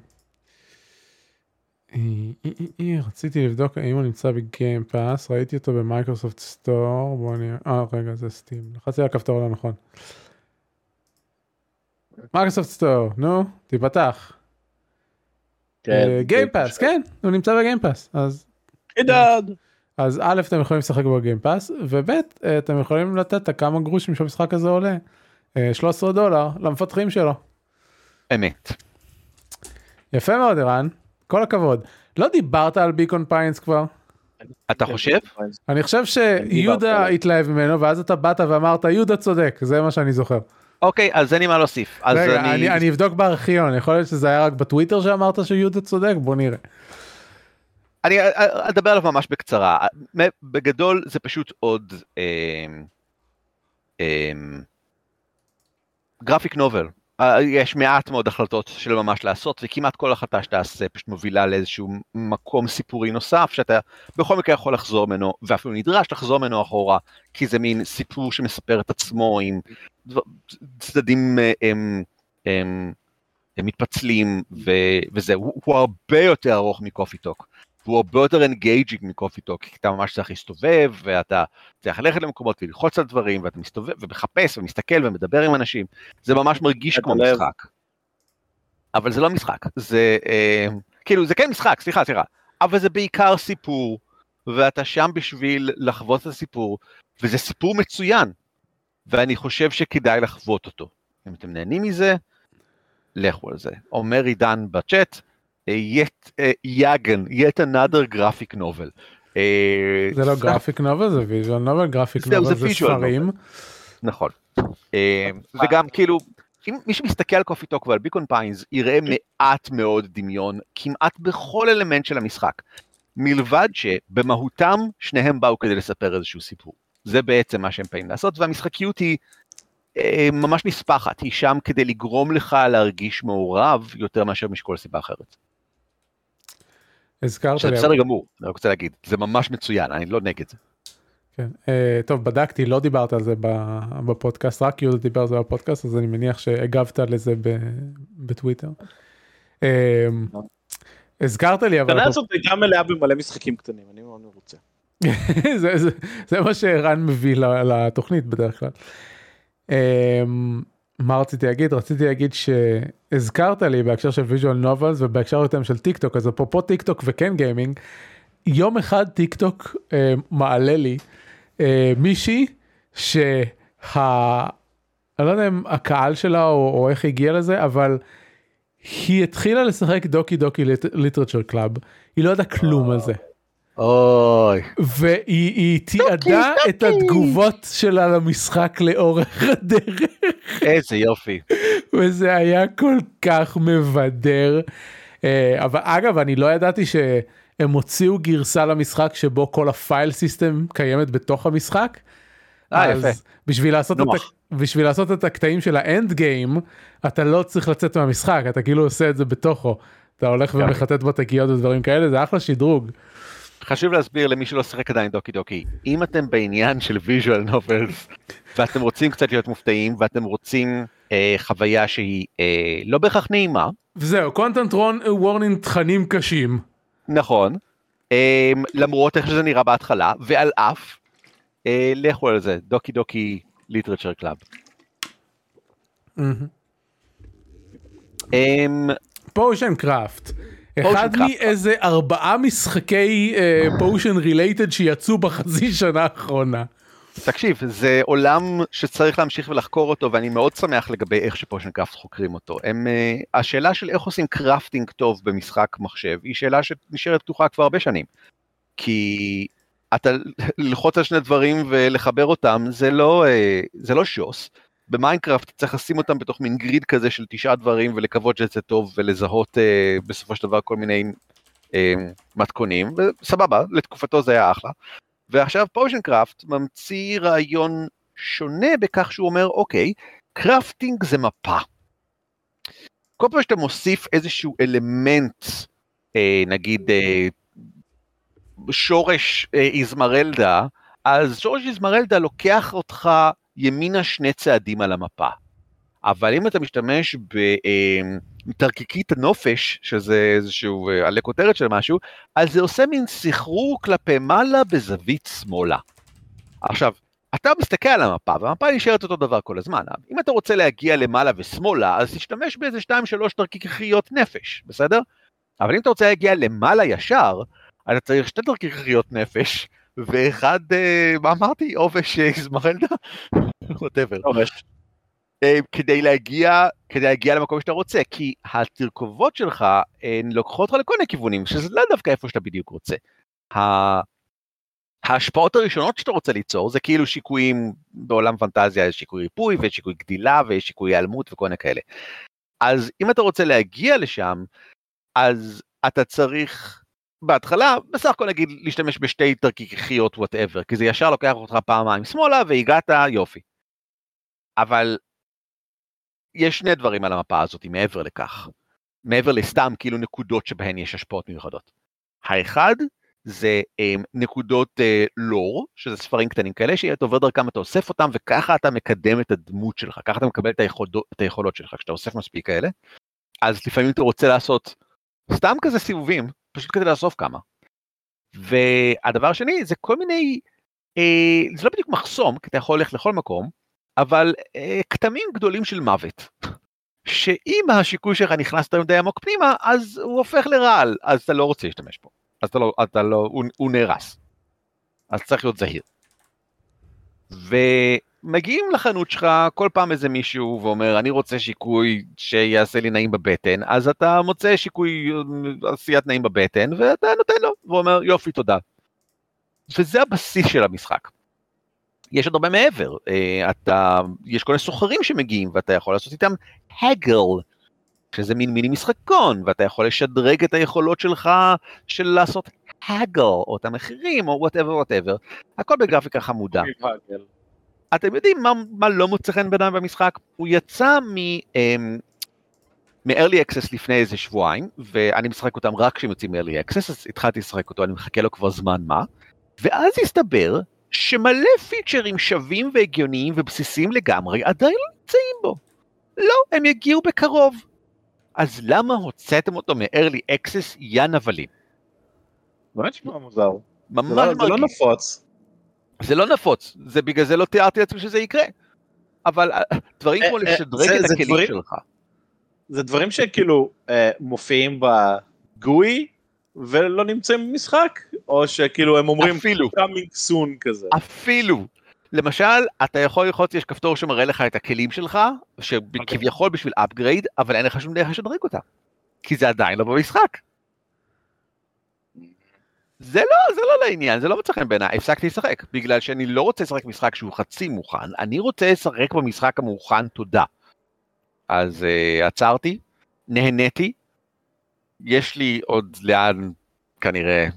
אה, אה, אה, רציתי לבדוק האם הוא נמצא בגיים פאס, ראיתי אותו במייקרוסופט סטור, בוא נראה, אה רגע זה סטים, לחצתי על הכפתור לא נכון. Microsoft Store, נו, תיפתח. Game Pass, כן, הוא נמצא ב Game Pass, אז חידד. אז א' אתם יכולים לשחק ב Game Pass וב' אתם יכולים לתת את הכמה גרושים שהמשחק הזה עולה. אה, 13 דולר למפתחים שלו. אמת. יפה מאוד ערן, כל הכבוד. לא דיברת על Beacon Pines כבר? אתה חושב? אני חושב שיהודה. התלהב ממנו ואז אתה באת ואמרת יהודה צודק, זה מה שאני זוכר. אוקיי, אז אין לי מה להוסיף. רגע, אני... אני, אני אבדוק בארכיון, יכול להיות שזה היה רק בטוויטר שאמרת שיהודה צודק? בוא נראה. אני אדבר עליו ממש בקצרה. בגדול זה פשוט עוד אמ, אמ, גרפיק נובל. אה, יש מעט מאוד החלטות של ממש לעשות, וכמעט כל החלטה שתעשה פשוט מובילה לאיזשהו מקום סיפורי נוסף, שאתה בכל מקרה יכול לחזור ממנו, ואפילו נדרש לחזור ממנו אחורה, כי זה מין סיפור שמספר את עצמו עם צדדים אה, הם, הם, הם מתפצלים, ו, וזה, הוא, הוא הרבה יותר ארוך מ Coffee Talk. הוא הרבה יותר engaging מ Coffee Talk, כי אתה ממש צריך להסתובב, ואתה צריך ללכת למקומות וללחוץ על דברים, ואתה מסתובב ומחפש ומסתכל ומדבר עם אנשים, זה ממש מרגיש כמו לב. משחק. אבל זה לא משחק, זה אה, כאילו זה כן משחק, סליחה, סליחה, אבל זה בעיקר סיפור, ואתה שם בשביל לחוות את הסיפור, וזה סיפור מצוין, ואני חושב שכדאי לחוות אותו. אם אתם נהנים מזה, לכו על זה. אומר עידן בצ'אט, yet, אה, יאגן, yet another graphic novel. אה, זה לא גרפיק נובל, זה visual novel, graphic novel זה זה ספרים. נכון. אה, וגם כאילו, אם מי שמסתכל על Coffee Talk ועל Beacon Pines, יראה מעט מאוד דמיון, כמעט בכל אלמנט של המשחק. מלבד שבמהותם שניהם באו כדי לספר איזשהו סיפור. זה בעצם מה שהם באים לעשות, והמשחקיות היא אה, ממש נספחת, היא שם כדי לגרום לך להרגיש מעורב יותר מאשר משכל סיבה אחרת. הזכרת לי, בסדר גמור, אני רוצה להגיד, זה ממש מצוין, אני לא נגד זה. כן. אה, טוב בדקתי, לא דיברת על זה בפודקאסט, רק יהודה דיבר על זה בפודקאסט, אז אני מניח שהגבת לזה בטוויטר. אה, הזכרת לי אבל השנה הזאת הייתה מלאה במלא משחקים קטנים, אני מאוד מרוצה. זה, זה, זה מה שערן מביא לתוכנית בדרך כלל. מה רציתי להגיד? רציתי להגיד שהזכרת לי בהקשר של visual novels ובהקשר יותר של טיק טוק, אז אפרופו טיק טוק וכן גיימינג, יום אחד טיק טוק אה, מעלה לי אה, מישהי שה... אני לא יודע אם הקהל שלה או, או איך היא הגיעה לזה, אבל היא התחילה לשחק Doki Doki Literature Club, היא לא ידעה כלום על זה. אוי. והיא היא תיעדה את התגובות שלה למשחק לאורך הדרך איזה יופי. וזה היה כל כך מבדר. אה, אבל אגב אני לא ידעתי שהם הוציאו גרסה למשחק שבו כל ה file system קיימת בתוך המשחק. אה, יפה. בשביל לעשות, את, בשביל לעשות את הקטעים של ה end game אתה לא צריך לצאת מהמשחק אתה כאילו עושה את זה בתוכו. אתה הולך. ומחטט בתגיות ודברים כאלה זה אחלה שדרוג. חשוב להסביר למי שלא שיחק עדיין Doki Doki, אם אתם בעניין של visual novels ואתם רוצים קצת להיות מופתעים ואתם רוצים אה, חוויה שהיא אה, לא בהכרח נעימה, וזהו קונטנט וורנינג תכנים קשים. נכון, אמ, למרות איך שזה נראה בהתחלה, ועל אף, אה, לכו על זה, Doki Doki Literature Club. Potion Craft. אחד. מאיזה ארבעה משחקי potion related שיצאו בחצי שנה האחרונה. תקשיב, זה עולם שצריך להמשיך ולחקור אותו, ואני מאוד שמח לגבי איך ש Potion Craft חוקרים אותו. הם, אה, השאלה של איך עושים crafting טוב במשחק מחשב, היא שאלה שנשארת פתוחה כבר הרבה שנים. כי אתה, ללחוץ על שני דברים ולחבר אותם, זה לא, אה, זה לא שוס. ב Minecraft צריך לשים אותם בתוך מין grid כזה של תשעה דברים ולקוות שזה טוב ולזהות אה, בסופו של דבר כל מיני אה, מתכונים, וסבבה, לתקופתו זה היה אחלה. ועכשיו Potion Craft ממציא רעיון שונה בכך שהוא אומר, אוקיי, crafting זה מפה. כל פעם שאתה מוסיף איזשהו אלמנט, אה, נגיד אה, שורש אה, איזמרלדה, אז שורש איזמרלדה לוקח אותך ימינה שני צעדים על המפה. אבל אם אתה משתמש בתרקיקית הנופש, שזה איזשהו אה, עלי כותרת של משהו, אז זה עושה מין סחרור כלפי מעלה בזווית שמאלה. עכשיו, אתה מסתכל על המפה, והמפה נשארת אותו דבר כל הזמן. אם אתה רוצה להגיע למעלה ושמאלה, אז תשתמש באיזה 2-3 תרקיקיות נפש, בסדר? אבל אם אתה רוצה להגיע למעלה ישר, אתה צריך שתי תרקיקיות נפש, ואחד, אה, מה אמרתי? עובש אה, איזמרלדה? ווטאבר. עובש. אה, כדי להגיע, כדי להגיע למקום שאתה רוצה, כי התרכובות שלך הן לוקחות אותך לכל מיני כיוונים, שזה לא דווקא איפה שאתה בדיוק רוצה. ההשפעות הראשונות שאתה רוצה ליצור זה כאילו שיקויים בעולם פנטזיה, יש שיקוי ריפוי ויש שיקוי גדילה ויש שיקוי היעלמות וכל מיני כאלה. אז אם אתה רוצה להגיע לשם, אז אתה צריך בהתחלה בסך הכל נגיד להשתמש בשתי תרקיקיות וואטאבר, כי זה ישר לוקח אותך פעמיים שמאלה והגעת יופי. אבל יש שני דברים על המפה הזאת מעבר לכך, מעבר לסתם כאילו נקודות שבהן יש השפעות מיוחדות. האחד זה um, נקודות uh, לור, שזה ספרים קטנים כאלה, שאתה עובר דרכם, אתה אוסף אותם, וככה אתה מקדם את הדמות שלך, ככה אתה מקבל את, היכולו, את היכולות שלך, כשאתה אוסף מספיק כאלה. אז לפעמים אתה רוצה לעשות סתם כזה סיבובים, פשוט כדי לאסוף כמה. והדבר השני זה כל מיני, אה, זה לא בדיוק מחסום, כי אתה יכול ללכת לכל מקום, אבל אה, כתמים גדולים של מוות. שאם השיקוי שלך נכנס יותר מדי עמוק פנימה, אז הוא הופך לרעל, אז אתה לא רוצה להשתמש בו. אז אתה לא, אתה לא, הוא, הוא נהרס. אז צריך להיות זהיר. ומגיעים לחנות שלך כל פעם איזה מישהו ואומר, אני רוצה שיקוי שיעשה לי נעים בבטן, אז אתה מוצא שיקוי עשיית נעים בבטן, ואתה נותן לו, והוא אומר, יופי, תודה. וזה הבסיס של המשחק. יש עוד הרבה מעבר, אה, אתה, יש כל מיני סוחרים שמגיעים ואתה יכול לעשות איתם haggle, שזה מין מיני משחקון, ואתה יכול לשדרג את היכולות שלך של לעשות haggle, או את המחירים, או whatever whatever, הכל בגרפיקה חמודה. אתם יודעים מה, מה לא מוצא חן בעיניי במשחק? הוא יצא מ... אמ, מ-early access לפני איזה שבועיים, ואני משחק אותם רק כשהם יוצאים מ-early access, אז התחלתי לשחק אותו, אני מחכה לו כבר זמן מה, ואז הסתבר שמלא פיצ'רים שווים והגיוניים ובסיסיים לגמרי עדיין לא נמצאים בו. לא, הם יגיעו בקרוב. אז למה הוצאתם אותו מ-early access יא נבלים? באמת נשמע מוזר. ממש לא- זה לא מרגיש. נפוץ. זה לא נפוץ, זה בגלל זה לא תיארתי לעצמי שזה יקרה. אבל אה, דברים אה, כמו אה, לשדרג את הכלים שלך. זה דברים שכאילו מופיעים בגוי ולא נמצאים במשחק? או שכאילו הם אומרים אפילו. coming soon כזה? אפילו. למשל, אתה יכול ללחוץ, יש כפתור שמראה לך את הכלים שלך, שכביכול בשביל upgrade, אבל אין לך שום דרך לשדרג אותם. כי זה עדיין לא במשחק. זה לא, זה לא לעניין, זה לא מצא חן בעיניי, הפסקתי לשחק, בגלל שאני לא רוצה לשחק משחק שהוא חצי מוכן, אני רוצה לשחק במשחק המוכן, תודה. אז uh, עצרתי, נהניתי, יש לי עוד לאן, כנראה,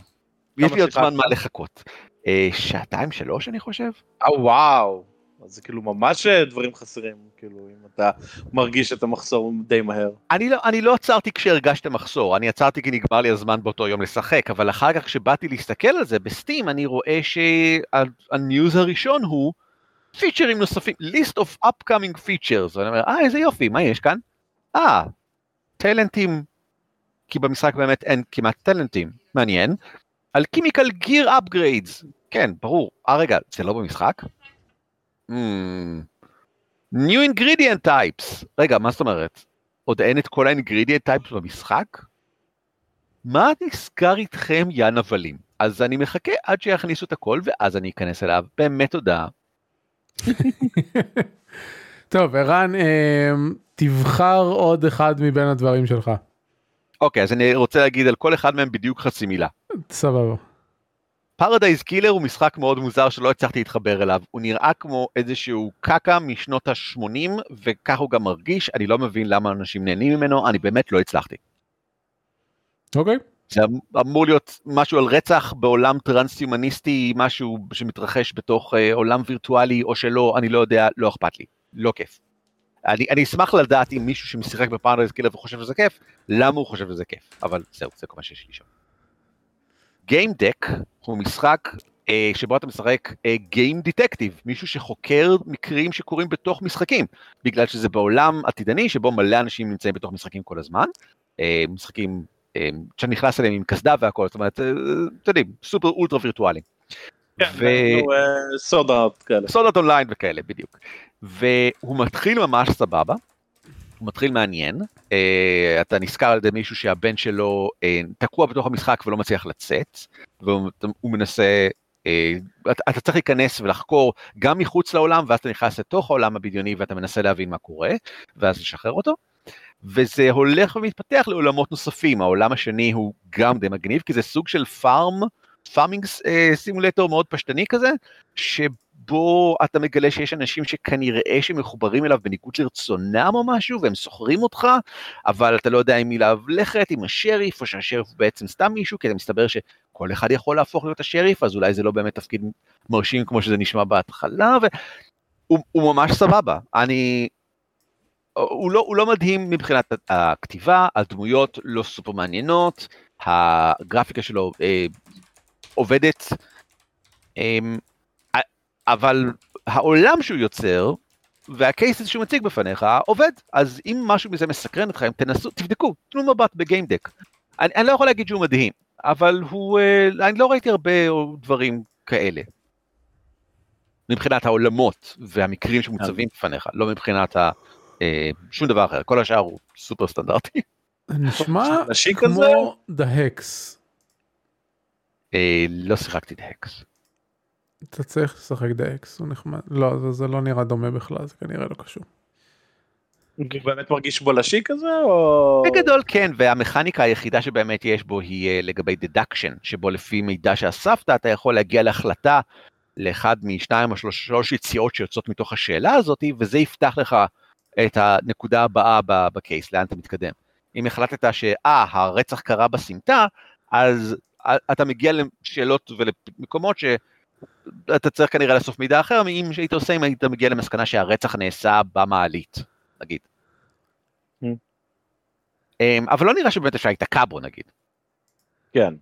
יש לי עוד שיחקת? זמן מה לחכות. Uh, שעתיים שלוש אני חושב? אה וואו. אז זה כאילו ממש אה, דברים חסרים, כאילו אם אתה מרגיש את המחסור די מהר. אני לא, אני לא עצרתי כשהרגשתי מחסור, אני עצרתי כי נגמר לי הזמן באותו יום לשחק, אבל אחר כך כשבאתי להסתכל על זה בסטים, אני רואה שהניוז הראשון הוא פיצ'רים נוספים, list of upcoming features, ואני אומר, אה, איזה יופי, מה יש כאן? אה, טלנטים, כי במשחק באמת אין כמעט טלנטים, מעניין, על Chemical Gear Upgrades. כן, ברור. אה, רגע, זה לא במשחק? Mm. New Ingredient Types. רגע, מה זאת אומרת? עוד אין את כל ה-Ingredient Types במשחק? מה נסגר איתכם, יא נבלים? אז אני מחכה עד שיכניסו את הכל, ואז אני אכנס אליו. באמת תודה. טוב, ערן, אה, תבחר עוד אחד מבין הדברים שלך. אוקיי, אז אני רוצה להגיד על כל אחד מהם בדיוק חצי מילה. סבבה. Paradise Killer הוא משחק מאוד מוזר שלא הצלחתי להתחבר אליו. הוא נראה כמו איזשהו קקה משנות ה-80, וכך הוא גם מרגיש, אני לא מבין למה אנשים נהנים ממנו, אני באמת לא הצלחתי. אוקיי. זה אמ- אמור להיות משהו על רצח בעולם טרנס-הומניסטי, משהו שמתרחש בתוך אה, עולם וירטואלי או שלא, אני לא יודע, לא אכפת לי, לא כיף. אני, אני אשמח לדעת אם מישהו שמשחק ב Paradise Killer וחושב שזה כיף, למה הוא חושב שזה כיף, אבל זהו, זה כל מה שיש לי שם. גיימדק הוא משחק אה, שבו אתה משחק גיים אה, דיטקטיב, מישהו שחוקר מקרים שקורים בתוך משחקים, בגלל שזה בעולם עתידני שבו מלא אנשים נמצאים בתוך משחקים כל הזמן, אה, משחקים אה, שאתה נכנס אליהם עם קסדה והכל, זאת אומרת, אה, אתם יודעים, סופר אולטרה וירטואלי. כן, סודארט כאלה. סודארט אונליין וכאלה, בדיוק. והוא מתחיל ממש סבבה, מתחיל מעניין, אה, אתה נזכר על ידי מישהו שהבן שלו אה, תקוע בתוך המשחק ולא מצליח לצאת, והוא מנסה, אה, אתה, אתה צריך להיכנס ולחקור גם מחוץ לעולם, ואז אתה נכנס לתוך העולם הבדיוני ואתה מנסה להבין מה קורה, ואז לשחרר אותו. וזה הולך ומתפתח לעולמות נוספים, העולם השני הוא גם די מגניב, כי זה סוג של פארם, פארמינג סימולטור מאוד פשטני כזה, שבו אתה מגלה שיש אנשים שכנראה שמחוברים אליו בניגוד לרצונם או משהו, והם סוחרים אותך, אבל אתה לא יודע אם אליו לכת, עם השריף, או שהשריף הוא בעצם סתם מישהו, כי זה מסתבר שכל אחד יכול להפוך להיות השריף, אז אולי זה לא באמת תפקיד מרשים כמו שזה נשמע בהתחלה, והוא ממש סבבה. אני הוא לא, הוא לא מדהים מבחינת הכתיבה, הדמויות לא סופר מעניינות, הגרפיקה שלו אה, עובדת, אה, אבל העולם שהוא יוצר והקייסס שהוא מציג בפניך עובד, אז אם משהו מזה מסקרן אתכם, תנסו, תבדקו, תנו מבט בגיימדק. אני, אני לא יכול להגיד שהוא מדהים, אבל הוא, אה, אני לא ראיתי הרבה דברים כאלה. מבחינת העולמות והמקרים שמוצבים בפניך, לא מבחינת ה... אה, שום דבר אחר, כל השאר הוא סופר סטנדרטי. נשמע כמו The Hex. אה, לא שיחקתי The Hex. אתה צריך לשחק Hex, הוא נחמד. לא, זה, זה לא נראה דומה בכלל, זה כנראה לא קשור. הוא באמת מרגיש בולשי כזה או... בגדול כן, והמכניקה היחידה שבאמת יש בו היא אה, לגבי דדקשן, שבו לפי מידע שאספת אתה יכול להגיע להחלטה לאחד משניים או שלוש, שלוש יציאות שיוצאות מתוך השאלה הזאת, וזה יפתח לך את הנקודה הבאה בקייס, לאן אתה מתקדם. אם החלטת שאה, הרצח קרה בסמטה, אז אתה מגיע לשאלות ולמקומות שאתה צריך כנראה לאסוף מידע אחר, אם שהיית עושה אם היית מגיע למסקנה שהרצח נעשה במעלית, נגיד. Mm. אבל לא נראה שבאמת אפשר להיתקע בו נגיד. כן.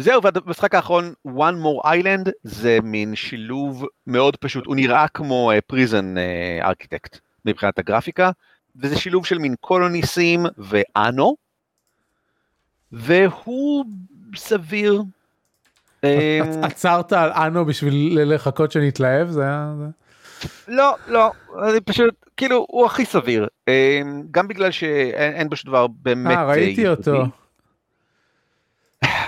זהו, והמשחק האחרון, One More Island, זה מין שילוב מאוד פשוט, הוא נראה כמו פריזן uh, ארכיטקט uh, מבחינת הגרפיקה, וזה שילוב של מין קולוניסים ואנו, והוא סביר. עצרת על אנו בשביל לחכות שנתלהב? זה היה... לא, לא, אני פשוט, כאילו, הוא הכי סביר, אמ, גם בגלל שאין בו שום דבר באמת... אה, ראיתי אותו.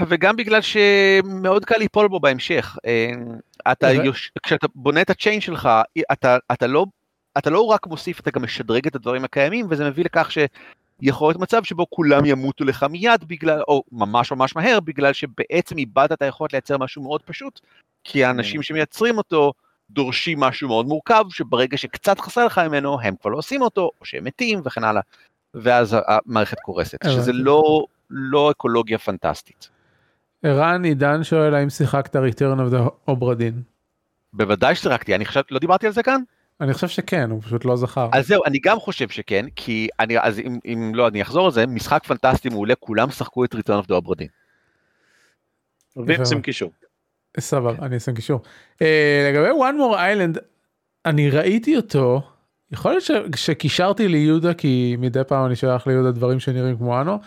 וגם בגלל שמאוד קל ליפול בו בהמשך. אה, אתה יוש... כשאתה בונה את הצ'יין שלך, אתה, אתה, לא, אתה לא רק מוסיף, אתה גם משדרג את הדברים הקיימים, וזה מביא לכך שיכול להיות מצב שבו כולם ימותו לך מיד בגלל, או ממש ממש מהר, בגלל שבעצם איבדת את היכולת לייצר משהו מאוד פשוט, כי האנשים שמייצרים אותו דורשים משהו מאוד מורכב, שברגע שקצת חסר לך ממנו, הם כבר לא עושים אותו, או שהם מתים וכן הלאה, ואז המערכת קורסת, שזה לא, לא אקולוגיה פנטסטית. ערן עידן שואל האם שיחקת return of the obra בוודאי ששיחקתי, אני חושב, לא דיברתי על זה כאן? אני חושב שכן, הוא פשוט לא זכר. אז זהו, אני גם חושב שכן, כי אני, אז אם, אם לא, אני אחזור על זה, משחק פנטסטי מעולה, כולם שחקו את return of the obra ועם קישור. סבבה, אני אשים קישור. Uh, לגבי one more island, אני ראיתי אותו, יכול להיות שקישרתי ליהודה, כי מדי פעם אני שולח ליהודה דברים שנראים כמו אנו,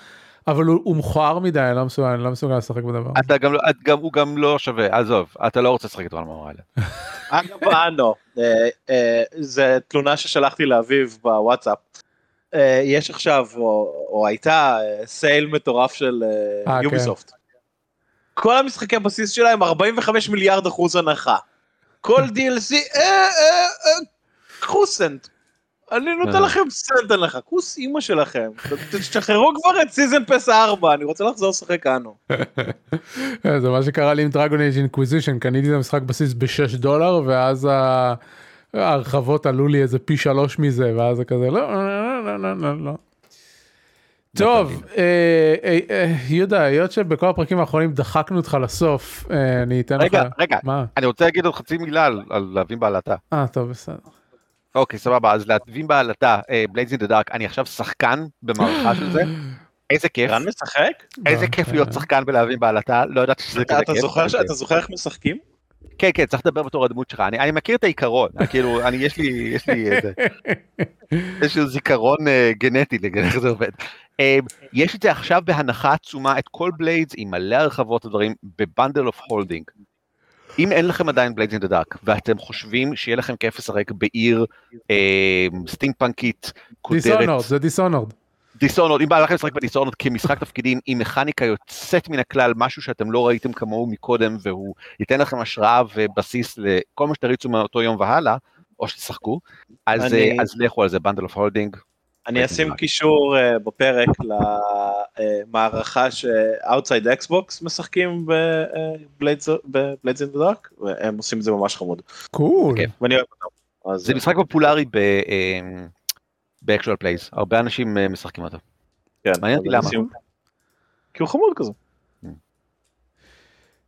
אבל הוא, הוא מכוער מדי, אני לא מסוגל, אני לא מסוגל לשחק בדבר. אתה גם, לא- את גם, הוא גם לא שווה, עזוב, אתה לא רוצה לשחק על המורה האלה. אגב, אנו, אה, אה, זה תלונה ששלחתי לאביב בוואטסאפ. אה, יש עכשיו, או, או הייתה, סייל מטורף של אה, כן. יוביסופט. כל המשחקי הבסיס שלהם 45 מיליארד אחוז הנחה. כל DLC, אה, אני נותן אה. לכם סנט הנחה, כוס אימא שלכם. תשחררו כבר את season pass 4, אני רוצה לחזור לשחק אנו. אה, זה מה שקרה לי עם Dragon Age Inquisition, קניתי את המשחק בסיס ב-6 דולר, ואז ההרחבות עלו לי איזה פי שלוש מזה, ואז זה כזה, לא, לא, לא, לא, לא, לא. טוב, אה, אה, אה, יהודה, היות שבכל הפרקים האחרונים דחקנו אותך לסוף, אני אתן לך... רגע, רגע? אני רוצה להגיד עוד חצי מילה על, על להבים בעלתה. אה, טוב, בסדר. אוקיי, סבבה, אז להבים בעלתה, Blades in the Dark, אני עכשיו שחקן במערכה של זה, איזה כיף, רן משחק? איזה כיף. להיות שחקן בלהבים בעלתה, לא ידעתי שזה כזה אתה כיף. אתה זוכר איך משחקים? כן, כן, צריך לדבר בתור הדמות שלך, אני, אני מכיר את העיקרון, כאילו, אני, יש לי, יש לי איזה, איזשהו זיכרון אה, גנטי לגבי איך זה עובד. אה, יש את זה עכשיו בהנחה עצומה, את כל Blades עם מלא הרחבות ודברים, ב Bundle of Holding. אם אין לכם עדיין Blades in the Dark, ואתם חושבים שיהיה לכם כיף לשחק בעיר אה, סטימפאנקית, קודרת, דיסונורד, זה דיסונורד. דיסונורד, אם בא לכם לשחק ב Dishonored כמשחק תפקידים עם מכניקה יוצאת מן הכלל, משהו שאתם לא ראיתם כמוהו מקודם, והוא ייתן לכם השראה ובסיס לכל מה שתריצו מאותו יום והלאה, או שתשחקו, אז, אני- אה, אז לכו על זה, Bundle of Holding. אני אשים קישור אה, בפרק למערכה ש Outside Xbox משחקים ב Blades in the Dark, והם עושים את זה ממש חמוד. Cool. ואני אוהב אותם. זה משחק פופולרי ב actual plays, הרבה אנשים אה, משחקים אותו. כן, מעניין אותי למה. כי הוא חמוד כזה.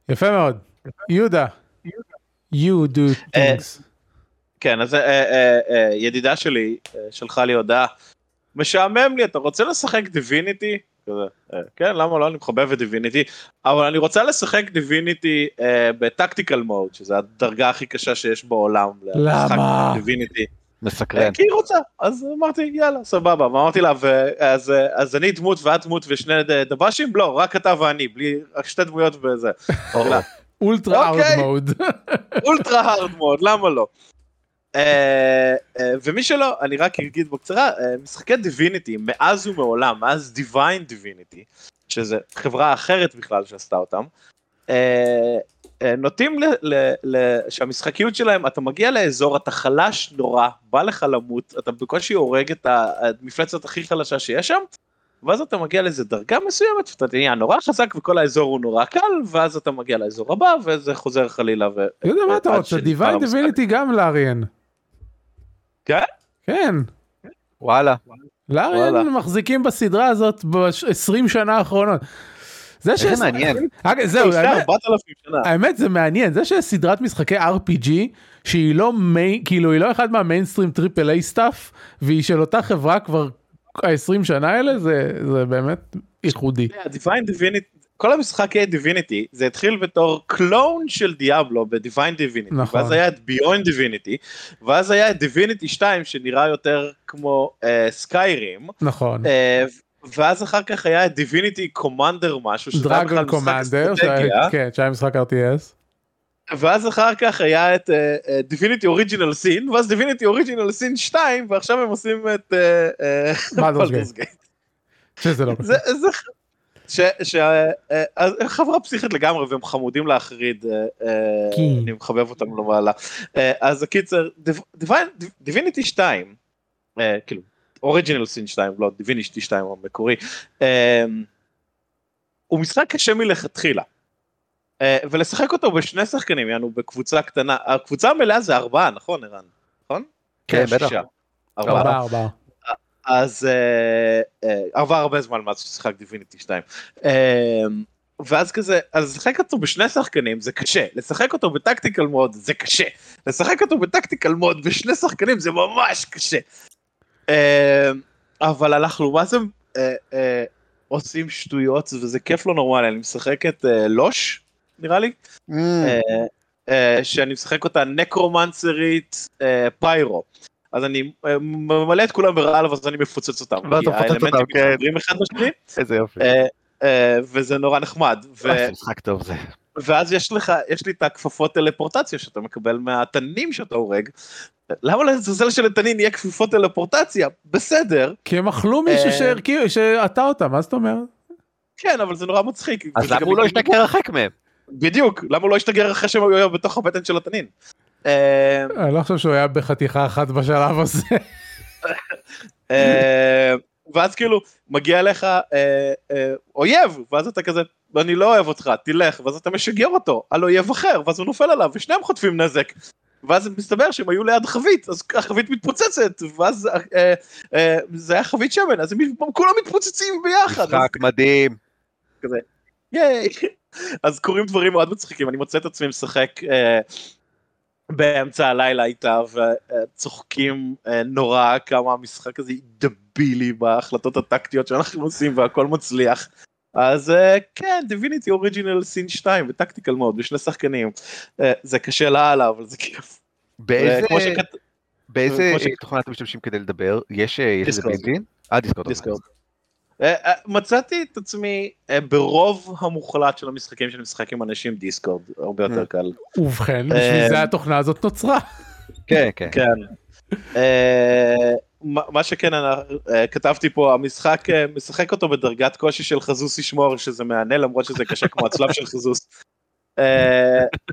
יפה מאוד. יהודה, you do אה, things. כן, אז אה, אה, אה, ידידה שלי אה, שלחה לי הודעה, משעמם לי, אתה רוצה לשחק Divinity? כזה, אה, כן, למה לא, אני מחבב את דיביניטי, אבל אני רוצה לשחק דיביניטי בטקטיקל מוד, שזה הדרגה הכי קשה שיש בעולם. למה? דיביניטי. מסקרן. כי היא רוצה, אז אמרתי יאללה סבבה, ואמרתי לה "ו- אז, אז אני דמות ואת דמות ושני דב"שים? לא, רק אתה ואני, בלי, רק שתי דמויות וזה. אמרתי אולטרה אאוט אוקיי. מוד. אולטרה הארד מוד, למה לא? אה, אה, ומי שלא, אני רק אגיד בקצרה, אה, משחקי דיביניטי מאז ומעולם, מאז דיוויין דיביניטי, שזה חברה אחרת בכלל שעשתה אותם, נוטים ל- ל- ל- שהמשחקיות שלהם, אתה מגיע לאזור, אתה חלש נורא, בא לך למות, אתה בקושי הורג את המפלצת הכי חלשה שיש שם, ואז אתה מגיע לאיזה דרגה מסוימת, ואתה נהיה נורא חזק וכל האזור הוא נורא קל, ואז אתה מגיע לאזור הבא, וזה חוזר חלילה. ו... יהודה, מה אתה רוצה? דיוויין. דיביניטי גם לאריאן. כן? כן. וואלה. Larian. מחזיקים בסדרה הזאת ב-20 שנה האחרונות. זה ש... מעניין. זהו, האמת- 4,000 שנה. האמת זה מעניין זה שיש סדרת משחקי RPG שהיא לא main כאילו היא לא אחד מהמיינסטרים triple A stuff והיא של אותה חברה כבר ה-20 שנה האלה זה באמת ייחודי. דיוויין דיביניטי, כל המשחקי Divinity זה התחיל בתור clone של Diablo ב Divine Divinity, נכון. ואז היה את Beyond Divinity, ואז היה את דיביניטי 2 שנראה יותר כמו סקיירים, נכון. ואז אחר כך היה את דיביניטי קומנדר משהו, שזה היה בכלל משחק אסטרטגיה, כן שהיה משחק RTS. ואז אחר כך היה את דיביניטי אוריג'ינל סין, ואז דיביניטי אוריג'ינל סין 2, ועכשיו הם עושים את Baldur's Baldur's Gate. שזה לא זה, זה, ש, ש, אה, הם חברה פסיכית לגמרי והם חמודים להחריד, אה, אה, כן. אני מחבב אותם למעלה. אה, אז הקיצר, דיביניטי 2, אה, כאילו, אוריג'ינל סין 2, לא דיביניטי 2 המקורי, אה, הוא משחק קשה מלכתחילה. אה, ולשחק אותו בשני שחקנים, יענו בקבוצה קטנה, הקבוצה המלאה זה ארבעה, נכון ערן? נכון? כן, בטח. ארבעה ארבעה. אז אה, אה, עבר הרבה זמן מאז ששיחק דיביניטי 2. אה, ואז כזה, אז לשחק אותו בשני שחקנים זה קשה, לשחק אותו בטקטיקל מוד זה קשה, לשחק אותו בטקטיקל מוד בשני שחקנים זה ממש קשה. אה, אבל אנחנו מה זה אה, עושים שטויות וזה כיף לא נורמלי, אני משחק את לוש נראה לי, Mm, שאני משחק אותה נקרומנסרית פיירו. אז אני אה, ממלא את כולם ברעל ואז אני מפוצץ אותם. ואתה מפוצץ אותם, כן. מתחברים אחד בשני. איזה יופי. אה, אה, וזה נורא נחמד. ו- זה משחק טוב זה. ואז יש לך, יש לי את הכפפות טלפורטציה שאתה מקבל מהתנים שאתה הורג. למה לעזאזל של התנין יהיה כפפות טלפורטציה? בסדר. כי הם אכלו מישהו. שהרכיב, שעטה אותם, מה זאת אומרת? כן, אבל זה נורא מצחיק. אז למה הוא לא השתגר הרחק מהם? בדיוק, למה הוא לא השתגר אחרי שהם היו בתוך הבטן של התנין? אה, אני לא חושב שהוא היה בחתיכה אחת בשלב הזה. אה, ואז כאילו מגיע אליך אה, אה, אויב ואז אתה כזה אני לא אוהב אותך תלך ואז אתה משגר אותו על אויב אחר ואז הוא נופל עליו ושניהם חוטפים נזק. ואז מסתבר שהם היו ליד חבית אז החבית מתפוצצת ואז אה, אה, זה היה חבית שמן אז הם כולם מתפוצצים ביחד. אז משחק מדהים. ייי. אז קורים דברים מאוד מצחיקים אני מוצא את עצמי משחק אה, באמצע הלילה איתה וצוחקים אה, נורא כמה המשחק הזה דבילי בהחלטות הטקטיות שאנחנו עושים והכל מצליח. אז אה, כן דיביניטי אוריג'ינל סין 2 וטקטיקל מוד בשני שחקנים אה, זה קשה לאללה אבל זה כיף. באיזה שכת- באיזה ש- תוכנה אתם משתמשים כדי לדבר? יש איזה. בילדין? אה דיסקורד. אה, אה, מצאתי את עצמי אה, ברוב המוחלט של המשחקים שאני משחק עם אנשים דיסקורד הרבה יותר קל. ובכן, בשביל זה התוכנה הזאת נוצרה. כן כן. כן. מה שכן אני, כתבתי פה המשחק משחק אותו בדרגת קושי של חזוס ישמור שזה מהנה למרות שזה קשה כמו הצלב של חזוס.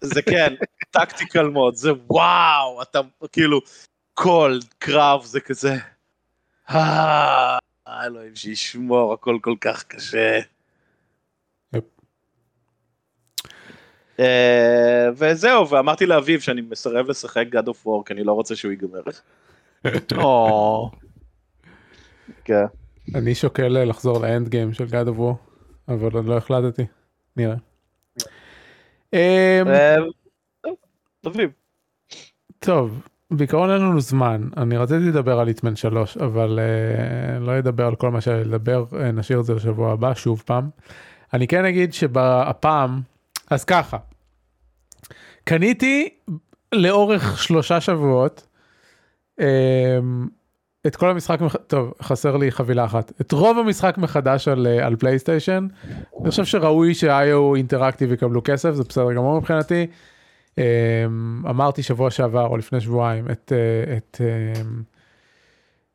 זה כן טקטיקל מוד זה וואו אתה כאילו כל קרב זה כזה. "אה, אלוהים שישמור הכל כל כך קשה. אה, וזהו ואמרתי לאביב שאני מסרב לשחק God of War כי אני לא רוצה שהוא ייגמר. כן. אני שוקל לחזור לאנד גיים של God of War, אבל עוד לא החלטתי. נראה. אמ, אה, טוב, אביב. טוב, בעיקרון אין לנו זמן, אני רציתי לדבר על היטמן 3, אבל uh, לא אדבר על כל מה לי לדבר, uh, נשאיר את זה לשבוע הבא שוב פעם. אני כן אגיד שהפעם, אז ככה, קניתי לאורך שלושה שבועות um, את כל המשחק. טוב חסר לי חבילה אחת, את רוב המשחק מחדש על, uh, על פלייסטיישן, אני חושב שראוי ש-IO אינטראקטיב יקבלו כסף, זה בסדר גמור מבחינתי. Um, אמרתי שבוע שעבר או לפני שבועיים את אה, את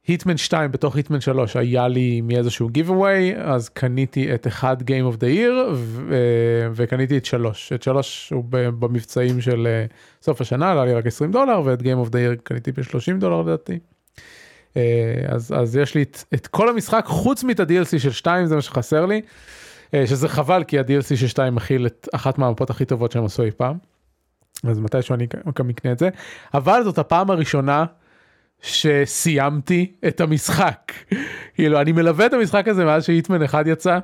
היטמן 2 בתוך היטמן 3 היה לי מאיזשהו giveaway אז קניתי את אחד Game of the Year אה, וקניתי את 3 את 3 הוא במבצעים של אה, סוף השנה עלה לי רק 20 דולר ואת Game of the Year קניתי ב-30 דולר לדעתי. אז אז יש לי את, את כל המשחק חוץ מאת ה-DLC של 2 זה מה שחסר לי. שזה חבל כי ה-DLC של 2 מכיל את אחת מהמפות הכי טובות שהם עשו אי פעם. אז מתישהו אני גם אקנה את זה אבל זאת הפעם הראשונה שסיימתי את המשחק כאילו אני מלווה את המשחק הזה מאז שהיטמן אחד יצא.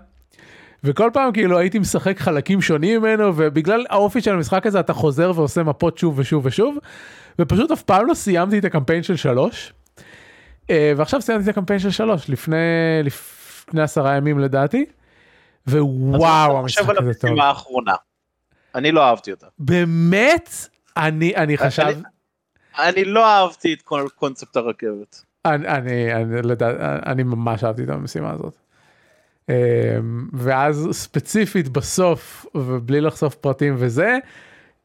וכל פעם כאילו הייתי משחק חלקים שונים ממנו ובגלל האופי של המשחק הזה אתה חוזר ועושה מפות שוב ושוב ושוב ופשוט אף פעם לא סיימתי את הקמפיין של שלוש. אה, ועכשיו סיימתי את הקמפיין של שלוש לפני לפני עשרה ימים לדעתי. ווואו המשחק הזה טוב. האחרונה. אני לא אהבתי אותה. באמת אני אני חשב אני לא אהבתי את כל קונספט הרכבת. אני אני אני, לדע, אני ממש אהבתי את המשימה הזאת. אמ, ואז ספציפית בסוף ובלי לחשוף פרטים וזה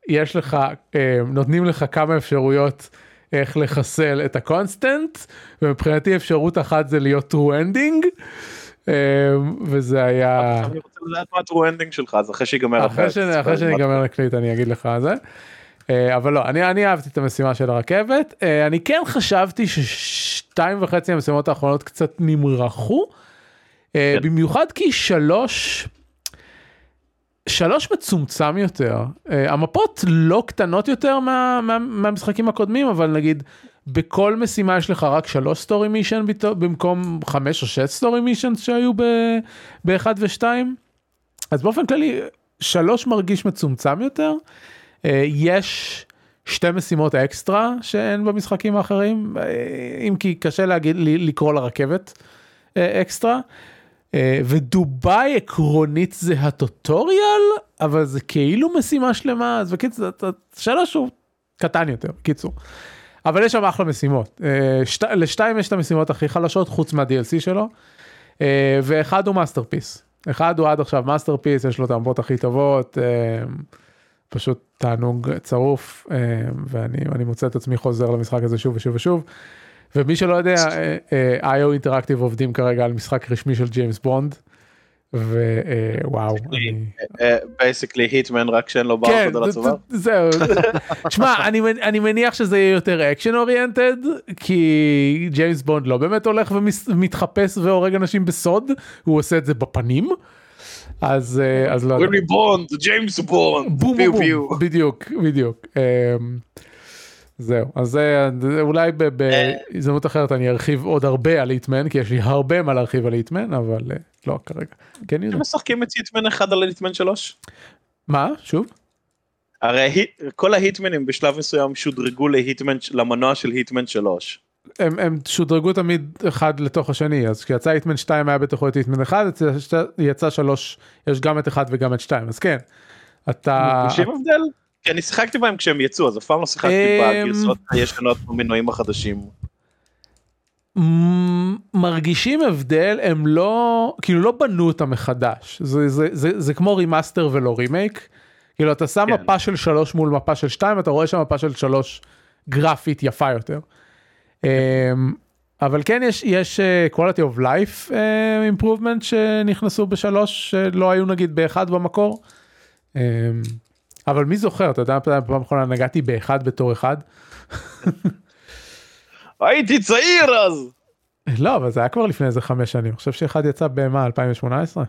יש לך אמ, נותנים לך כמה אפשרויות איך לחסל את הקונסטנט ומבחינתי אפשרות אחת זה להיות true ending אמ, וזה היה אני רוצה ה true ending שלך אז אחרי שיגמר אחרי אחרי יגמר להקליט אני אגיד לך זה. אה, אבל לא אני אני אהבתי את המשימה של הרכבת אה, אני כן חשבתי ששתיים וחצי המשימות האחרונות קצת נמרחו אה, כן. במיוחד כי שלוש. שלוש מצומצם יותר המפות לא קטנות יותר מה, מה, מהמשחקים הקודמים אבל נגיד בכל משימה יש לך רק שלוש story mission במקום חמש או שש story mission שהיו ב- באחד ושתיים. אז באופן כללי שלוש מרגיש מצומצם יותר. אה, יש שתי משימות אקסטרה שאין במשחקים האחרים אה, אם כי קשה להגיד לקרוא לרכבת אה, אקסטרה. ודובאי עקרונית זה הטוטוריאל אבל זה כאילו משימה שלמה אז בקיצור שלוש הוא קטן יותר קיצור. אבל יש שם אחלה משימות. שת, לשתיים יש את המשימות הכי חלשות חוץ מה-DLC שלו, ואחד הוא masterpiece. אחד הוא עד עכשיו masterpiece, יש לו את המפות הכי טובות, אה, פשוט תענוג צרוף, ואני מוצא את עצמי חוזר למשחק הזה שוב ושוב ושוב. ומי שלא יודע, IO Interactive עובדים כרגע על משחק רשמי של ג'יימס בונד. וואו. basically Hitman רק שאין לו ברקוד על הצוואר. זהו. שמע אני מניח שזה יהיה יותר action oriented כי ג'יימס בונד לא באמת הולך ומתחפש והורג אנשים בסוד הוא עושה את זה בפנים. אז אז לא. יודע. בונד ג'יימס בונד. בום בום בדיוק בדיוק. זהו אז זה אולי בהזדמנות אחרת אני ארחיב עוד הרבה על היטמן כי יש לי הרבה מה להרחיב על היטמן אבל לא כרגע. כן יודע. משחקים את היטמן אחד על היטמן שלוש? מה שוב? הרי כל ה Hitman-ים בשלב מסוים שודרגו ל Hitman למנוע של Hitman שלוש. הם, הם שודרגו תמיד אחד לתוך השני אז כשיצא Hitman 2 היה בתוכו את Hitman 1 יצא 3 יש גם את 1 וגם את 2 אז כן. אתה... מרגישים הבדל? כי אני שיחקתי בהם כשהם יצאו אז אף פעם לא שיחקתי אמ, בגרסות הישנות במנועים החדשים. מרגישים הבדל הם לא כאילו לא בנו אותם מחדש זה זה זה זה כמו remaster ולא רימייק. כאילו אתה שם כן. מפה של 3 מול מפה של 2 אתה רואה שם מפה של 3 גרפית יפה יותר. אמ, אבל כן יש יש uh, quality of life uh, improvement שנכנסו בשלוש שלא היו נגיד באחד במקור. Um, אבל מי זוכר אתה יודע פעם אחרונה נגעתי באחד בתור אחד. הייתי צעיר אז. לא אבל זה היה כבר לפני איזה חמש שנים אני חושב שאחד יצא במה 2018.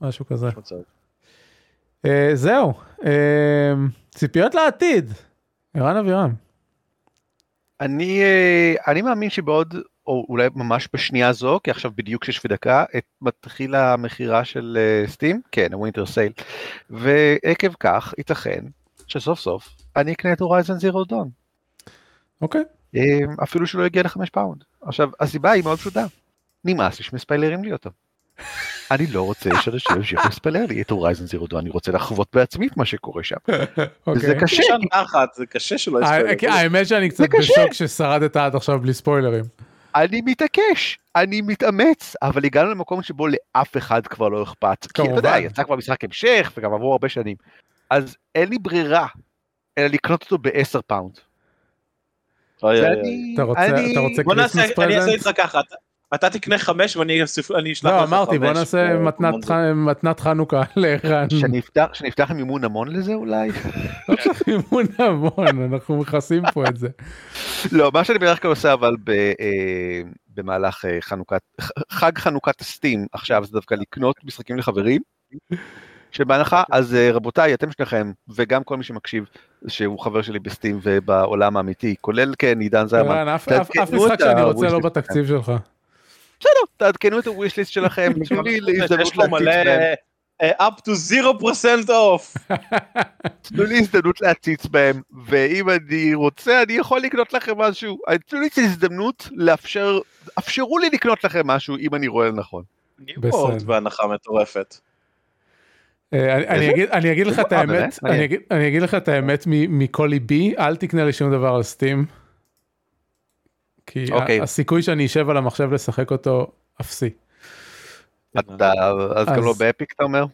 משהו כזה. Uh, זהו uh, ציפיות לעתיד ערן אבירם. אני uh, אני מאמין שבעוד או אולי ממש בשנייה זו כי עכשיו בדיוק שש ודקה מתחיל המכירה של Steam כן ה winter sale ועקב כך ייתכן שסוף סוף אני אקנה את Horizon Zero Dawn. אוקיי. אפילו שלא יגיע לחמש פאונד. עכשיו הסיבה היא מאוד פשוטה. נמאס לי שמספיילרים לי אותו. אני לא רוצה שאנשים ימשיכו לספיילר לי את Horizon Zero Dawn, אני רוצה לחוות בעצמי את מה שקורה שם. אוקיי. זה קשה. זה קשה שלא יספיילר. האמת שאני קצת בשוק ששרדת עד עכשיו בלי ספוילרים. אני מתעקש, אני מתאמץ, אבל הגענו למקום שבו לאף אחד כבר לא אכפת. כי אתה יודע, יצא כבר משחק המשך וגם עברו הרבה שנים. אז אין לי ברירה אלא לקנות אותו ב-10 פאונד. אתה רוצה קריסמס פרזנט? אני אעשה איתך ככה, אתה תקנה חמש ואני אשלח לך חמש. לא אמרתי בוא נעשה מתנת חנוכה לערן. שנפתח עם מימון המון לזה אולי? לא צריך מימון המון אנחנו מכסים פה את זה. לא מה שאני בדרך כלל עושה אבל אה, במהלך אה, חנוכת חג חנוכת ה Steam עכשיו זה דווקא לקנות משחקים לחברים. שבהנחה אז אה, רבותיי אתם שניכם וגם כל מי שמקשיב שהוא חבר שלי בסטים ובעולם האמיתי כולל כן עידן זרמן. אף משחק שאני רוצה לא בתקציב שלך. בסדר, תעדכנו את הוויש ליסט שלכם, תנו לי הזדמנות להציץ בהם. up to 0% off. תנו לי הזדמנות להציץ בהם, ואם אני רוצה אני יכול לקנות לכם משהו. תנו לי את ההזדמנות לאפשר, אפשרו לי לקנות לכם משהו אם אני רואה לנכון. ניו בהנחה מטורפת. אני אגיד לך את האמת, אני אגיד לך את האמת מכל ליבי, אל תקנה לי שום דבר על Steam. כי okay. אוקיי. הסיכוי שאני אשב על המחשב לשחק אותו אפסי. אתה אז גם לא ב Epic אתה אומר?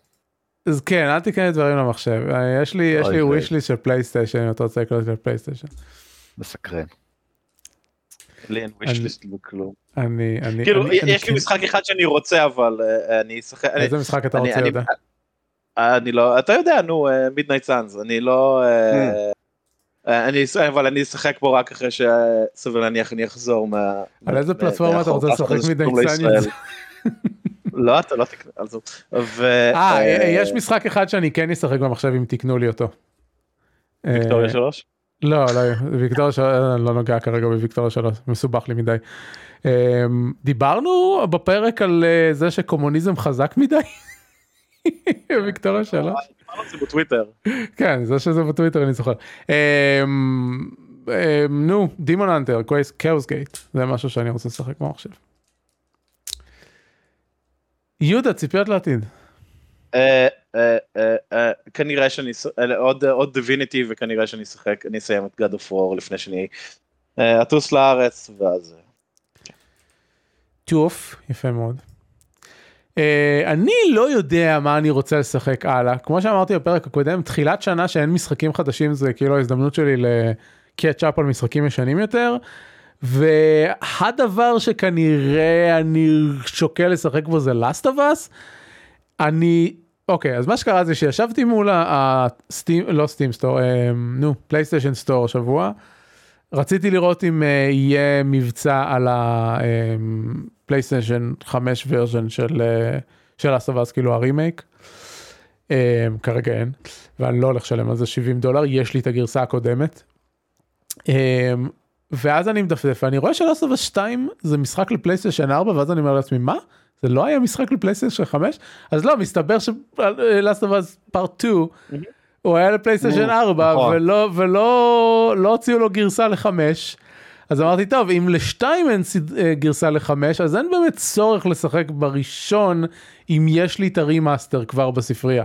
אז כן אל תקנה דברים למחשב יש לי יש לי wish list של PlayStation אם אתה רוצה לקנות של PlayStation. מסקרן. לי אין wish list. אני אני כאילו יש לי משחק אחד שאני רוצה אבל אה, אני אשחק. איזה משחק אתה רוצה יודע? אני לא אתה יודע נו מידנייט סאנס אני לא. אה. אה, אני אבל אני אשחק פה רק אחרי שסביר להניח אני אחזור מה... על איזה פלטפורמה אתה רוצה לשחק מדייסנית? לא אתה לא תקנה. אה, אה יש משחק אחד שאני כן אשחק במחשב אם תקנו לי אותו. ויקטוריה 3? לא לא ויקטוריה 3 לא נוגע כרגע בוויקטוריה 3 מסובך לי מדי. דיברנו בפרק על זה שקומוניזם חזק מדי. ויקטוריה 3. זה בטוויטר. כן, זה שזה בטוויטר אני זוכר. אמ, אמ, נו, דימון אנטר, קאוס גייט, זה משהו שאני רוצה לשחק במחשב. יהודה, ציפיות לעתיד. אה, כנראה שאני, עוד דיביניטי וכנראה שאני אשחק, אני אסיים את God of War לפני שאני אטוס לארץ ואז... טוף, יפה מאוד. Uh, אני לא יודע מה אני רוצה לשחק הלאה כמו שאמרתי בפרק הקודם תחילת שנה שאין משחקים חדשים זה כאילו ההזדמנות שלי לקאצ'אפ על משחקים ישנים יותר. והדבר שכנראה אני שוקל לשחק בו זה Last of Us. אני אוקיי אז מה שקרה זה שישבתי מול הסטים לא סטים סטור נו PlayStation Store השבוע. רציתי לראות אם uh, יהיה מבצע על ה PlayStation 5 version של uh, של Last of Us כאילו ה remake. Um, כרגע אין ואני לא הולך לשלם על זה 70 דולר יש לי את הגרסה הקודמת. Um, ואז אני מדפדף ואני רואה ש Last of Us 2 זה משחק ל PlayStation 4 ואז אני אומר לעצמי מה זה לא היה משחק ל PlayStation 5 אז לא מסתבר ש Last of Us Part 2. הוא היה ל PlayStation 4 נכון. ולא ולא לא הוציאו לו גרסה לחמש. אז אמרתי טוב אם לשתיים אין אה, גרסה לחמש אז אין באמת צורך לשחק בראשון אם יש לי את ה remaster כבר בספרייה.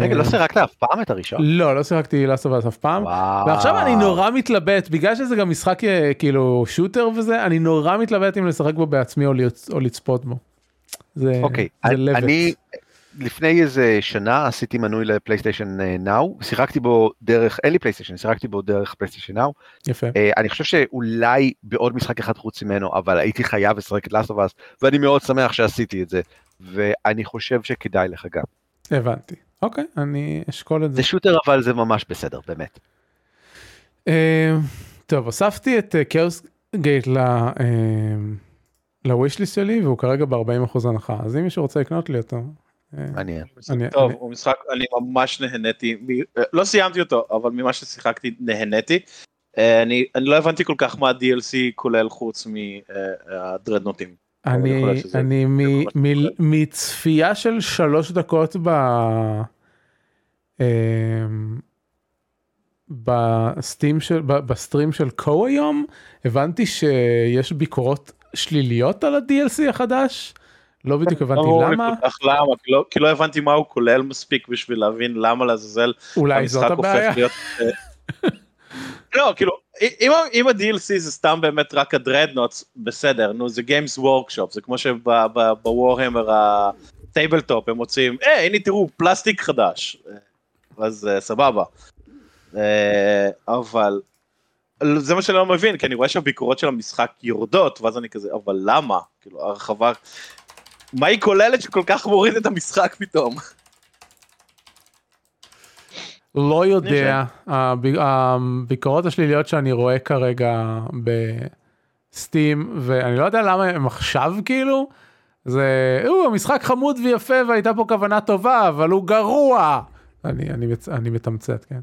רגע לא שיחקת אף פעם את הראשון? לא לא שיחקתי Last of Us אף פעם ועכשיו אני נורא מתלבט בגלל שזה גם משחק אה, כאילו shooter וזה אני נורא מתלבט אם לשחק בו בעצמי או לצפות בו. זה, אוקיי, זה אני, לפני איזה שנה עשיתי מנוי ל PlayStation Now, שיחקתי בו דרך, אין לי PlayStation, שיחקתי בו דרך PlayStation Now. יפה. Uh, אני חושב שאולי בעוד משחק אחד חוץ ממנו, אבל הייתי חייב לשחק את Last of Us, ואני מאוד שמח שעשיתי את זה, ואני חושב שכדאי לך גם. הבנתי, אוקיי, אני אשקול את זה. זה shooter אבל זה ממש בסדר, באמת. Uh, טוב, הוספתי את כאוס uh, Gate ל... לווישליסט שלי והוא כרגע ב-40% הנחה אז אם מישהו רוצה לקנות לי אותו מעניין. טוב, הוא משחק, אני ממש נהניתי, לא סיימתי אותו, אבל ממה ששיחקתי נהניתי. אה, אני, אני לא הבנתי כל כך מה ה-DLC כולל חוץ מהדרדנוטים. אני, אני מצפייה של שלוש דקות ב... אמ, בסטים של בסטרים של קו היום הבנתי שיש ביקורות שליליות על ה-DLC החדש לא בדיוק הבנתי למה. למה, לא- כי לא הבנתי מה הוא כולל מספיק בשביל להבין למה לעזאזל אולי זאת הבעיה. אה, לא, כאילו, אם ה-DLC זה סתם באמת רק ה Dreadnoughts, בסדר, נו, זה Games Workshop, זה כמו שב Warhammer ה tabletop הם מוצאים, אה, הנה תראו, פלסטיק חדש, אז אה, סבבה. אבל זה מה שאני לא מבין, כי אני רואה שהביקורות של המשחק יורדות, ואז אני כזה, אבל למה? כאילו, הרחבה, מה היא כוללת שכל כך מוריד את המשחק פתאום? לא יודע, הביקורות השליליות שאני רואה כרגע בסטים ואני לא יודע למה הם עכשיו כאילו זה הוא המשחק חמוד ויפה והייתה פה כוונה טובה אבל הוא גרוע אני אני אני מתמצת כן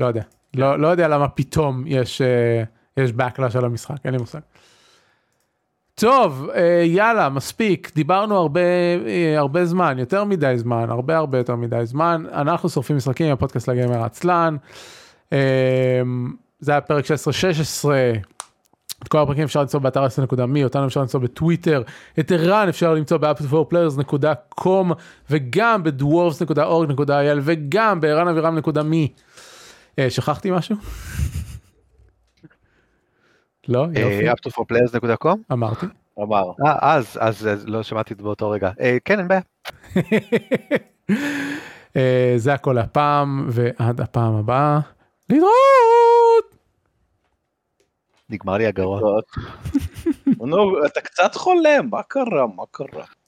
לא יודע לא לא יודע למה פתאום יש אה, יש backlash על המשחק אין לי מושג. טוב, אה, יאללה, מספיק, דיברנו הרבה, אה, הרבה זמן, יותר מדי זמן, הרבה הרבה יותר מדי זמן. אנחנו שורפים משחקים, הפודקאסט לגמר עצלן. אה, זה היה פרק 16-16. את כל הפרקים אפשר למצוא באתר s.מי, אותנו אפשר למצוא בטוויטר, את ערן אפשר למצוא ב-appleforplayers.com וגם ב-dwarves.org.il וגם בערן שכחתי משהו? לא? יופי. up2forplayers.com? אמרתי. אמר. אה, אז, אז לא שמעתי את זה באותו רגע. אה, כן, אין בעיה. אה, זה הכל הפעם, ועד הפעם הבאה, להתראות! נגמר לי הגרון. אתה קצת חולה, מה קרה? מה קרה?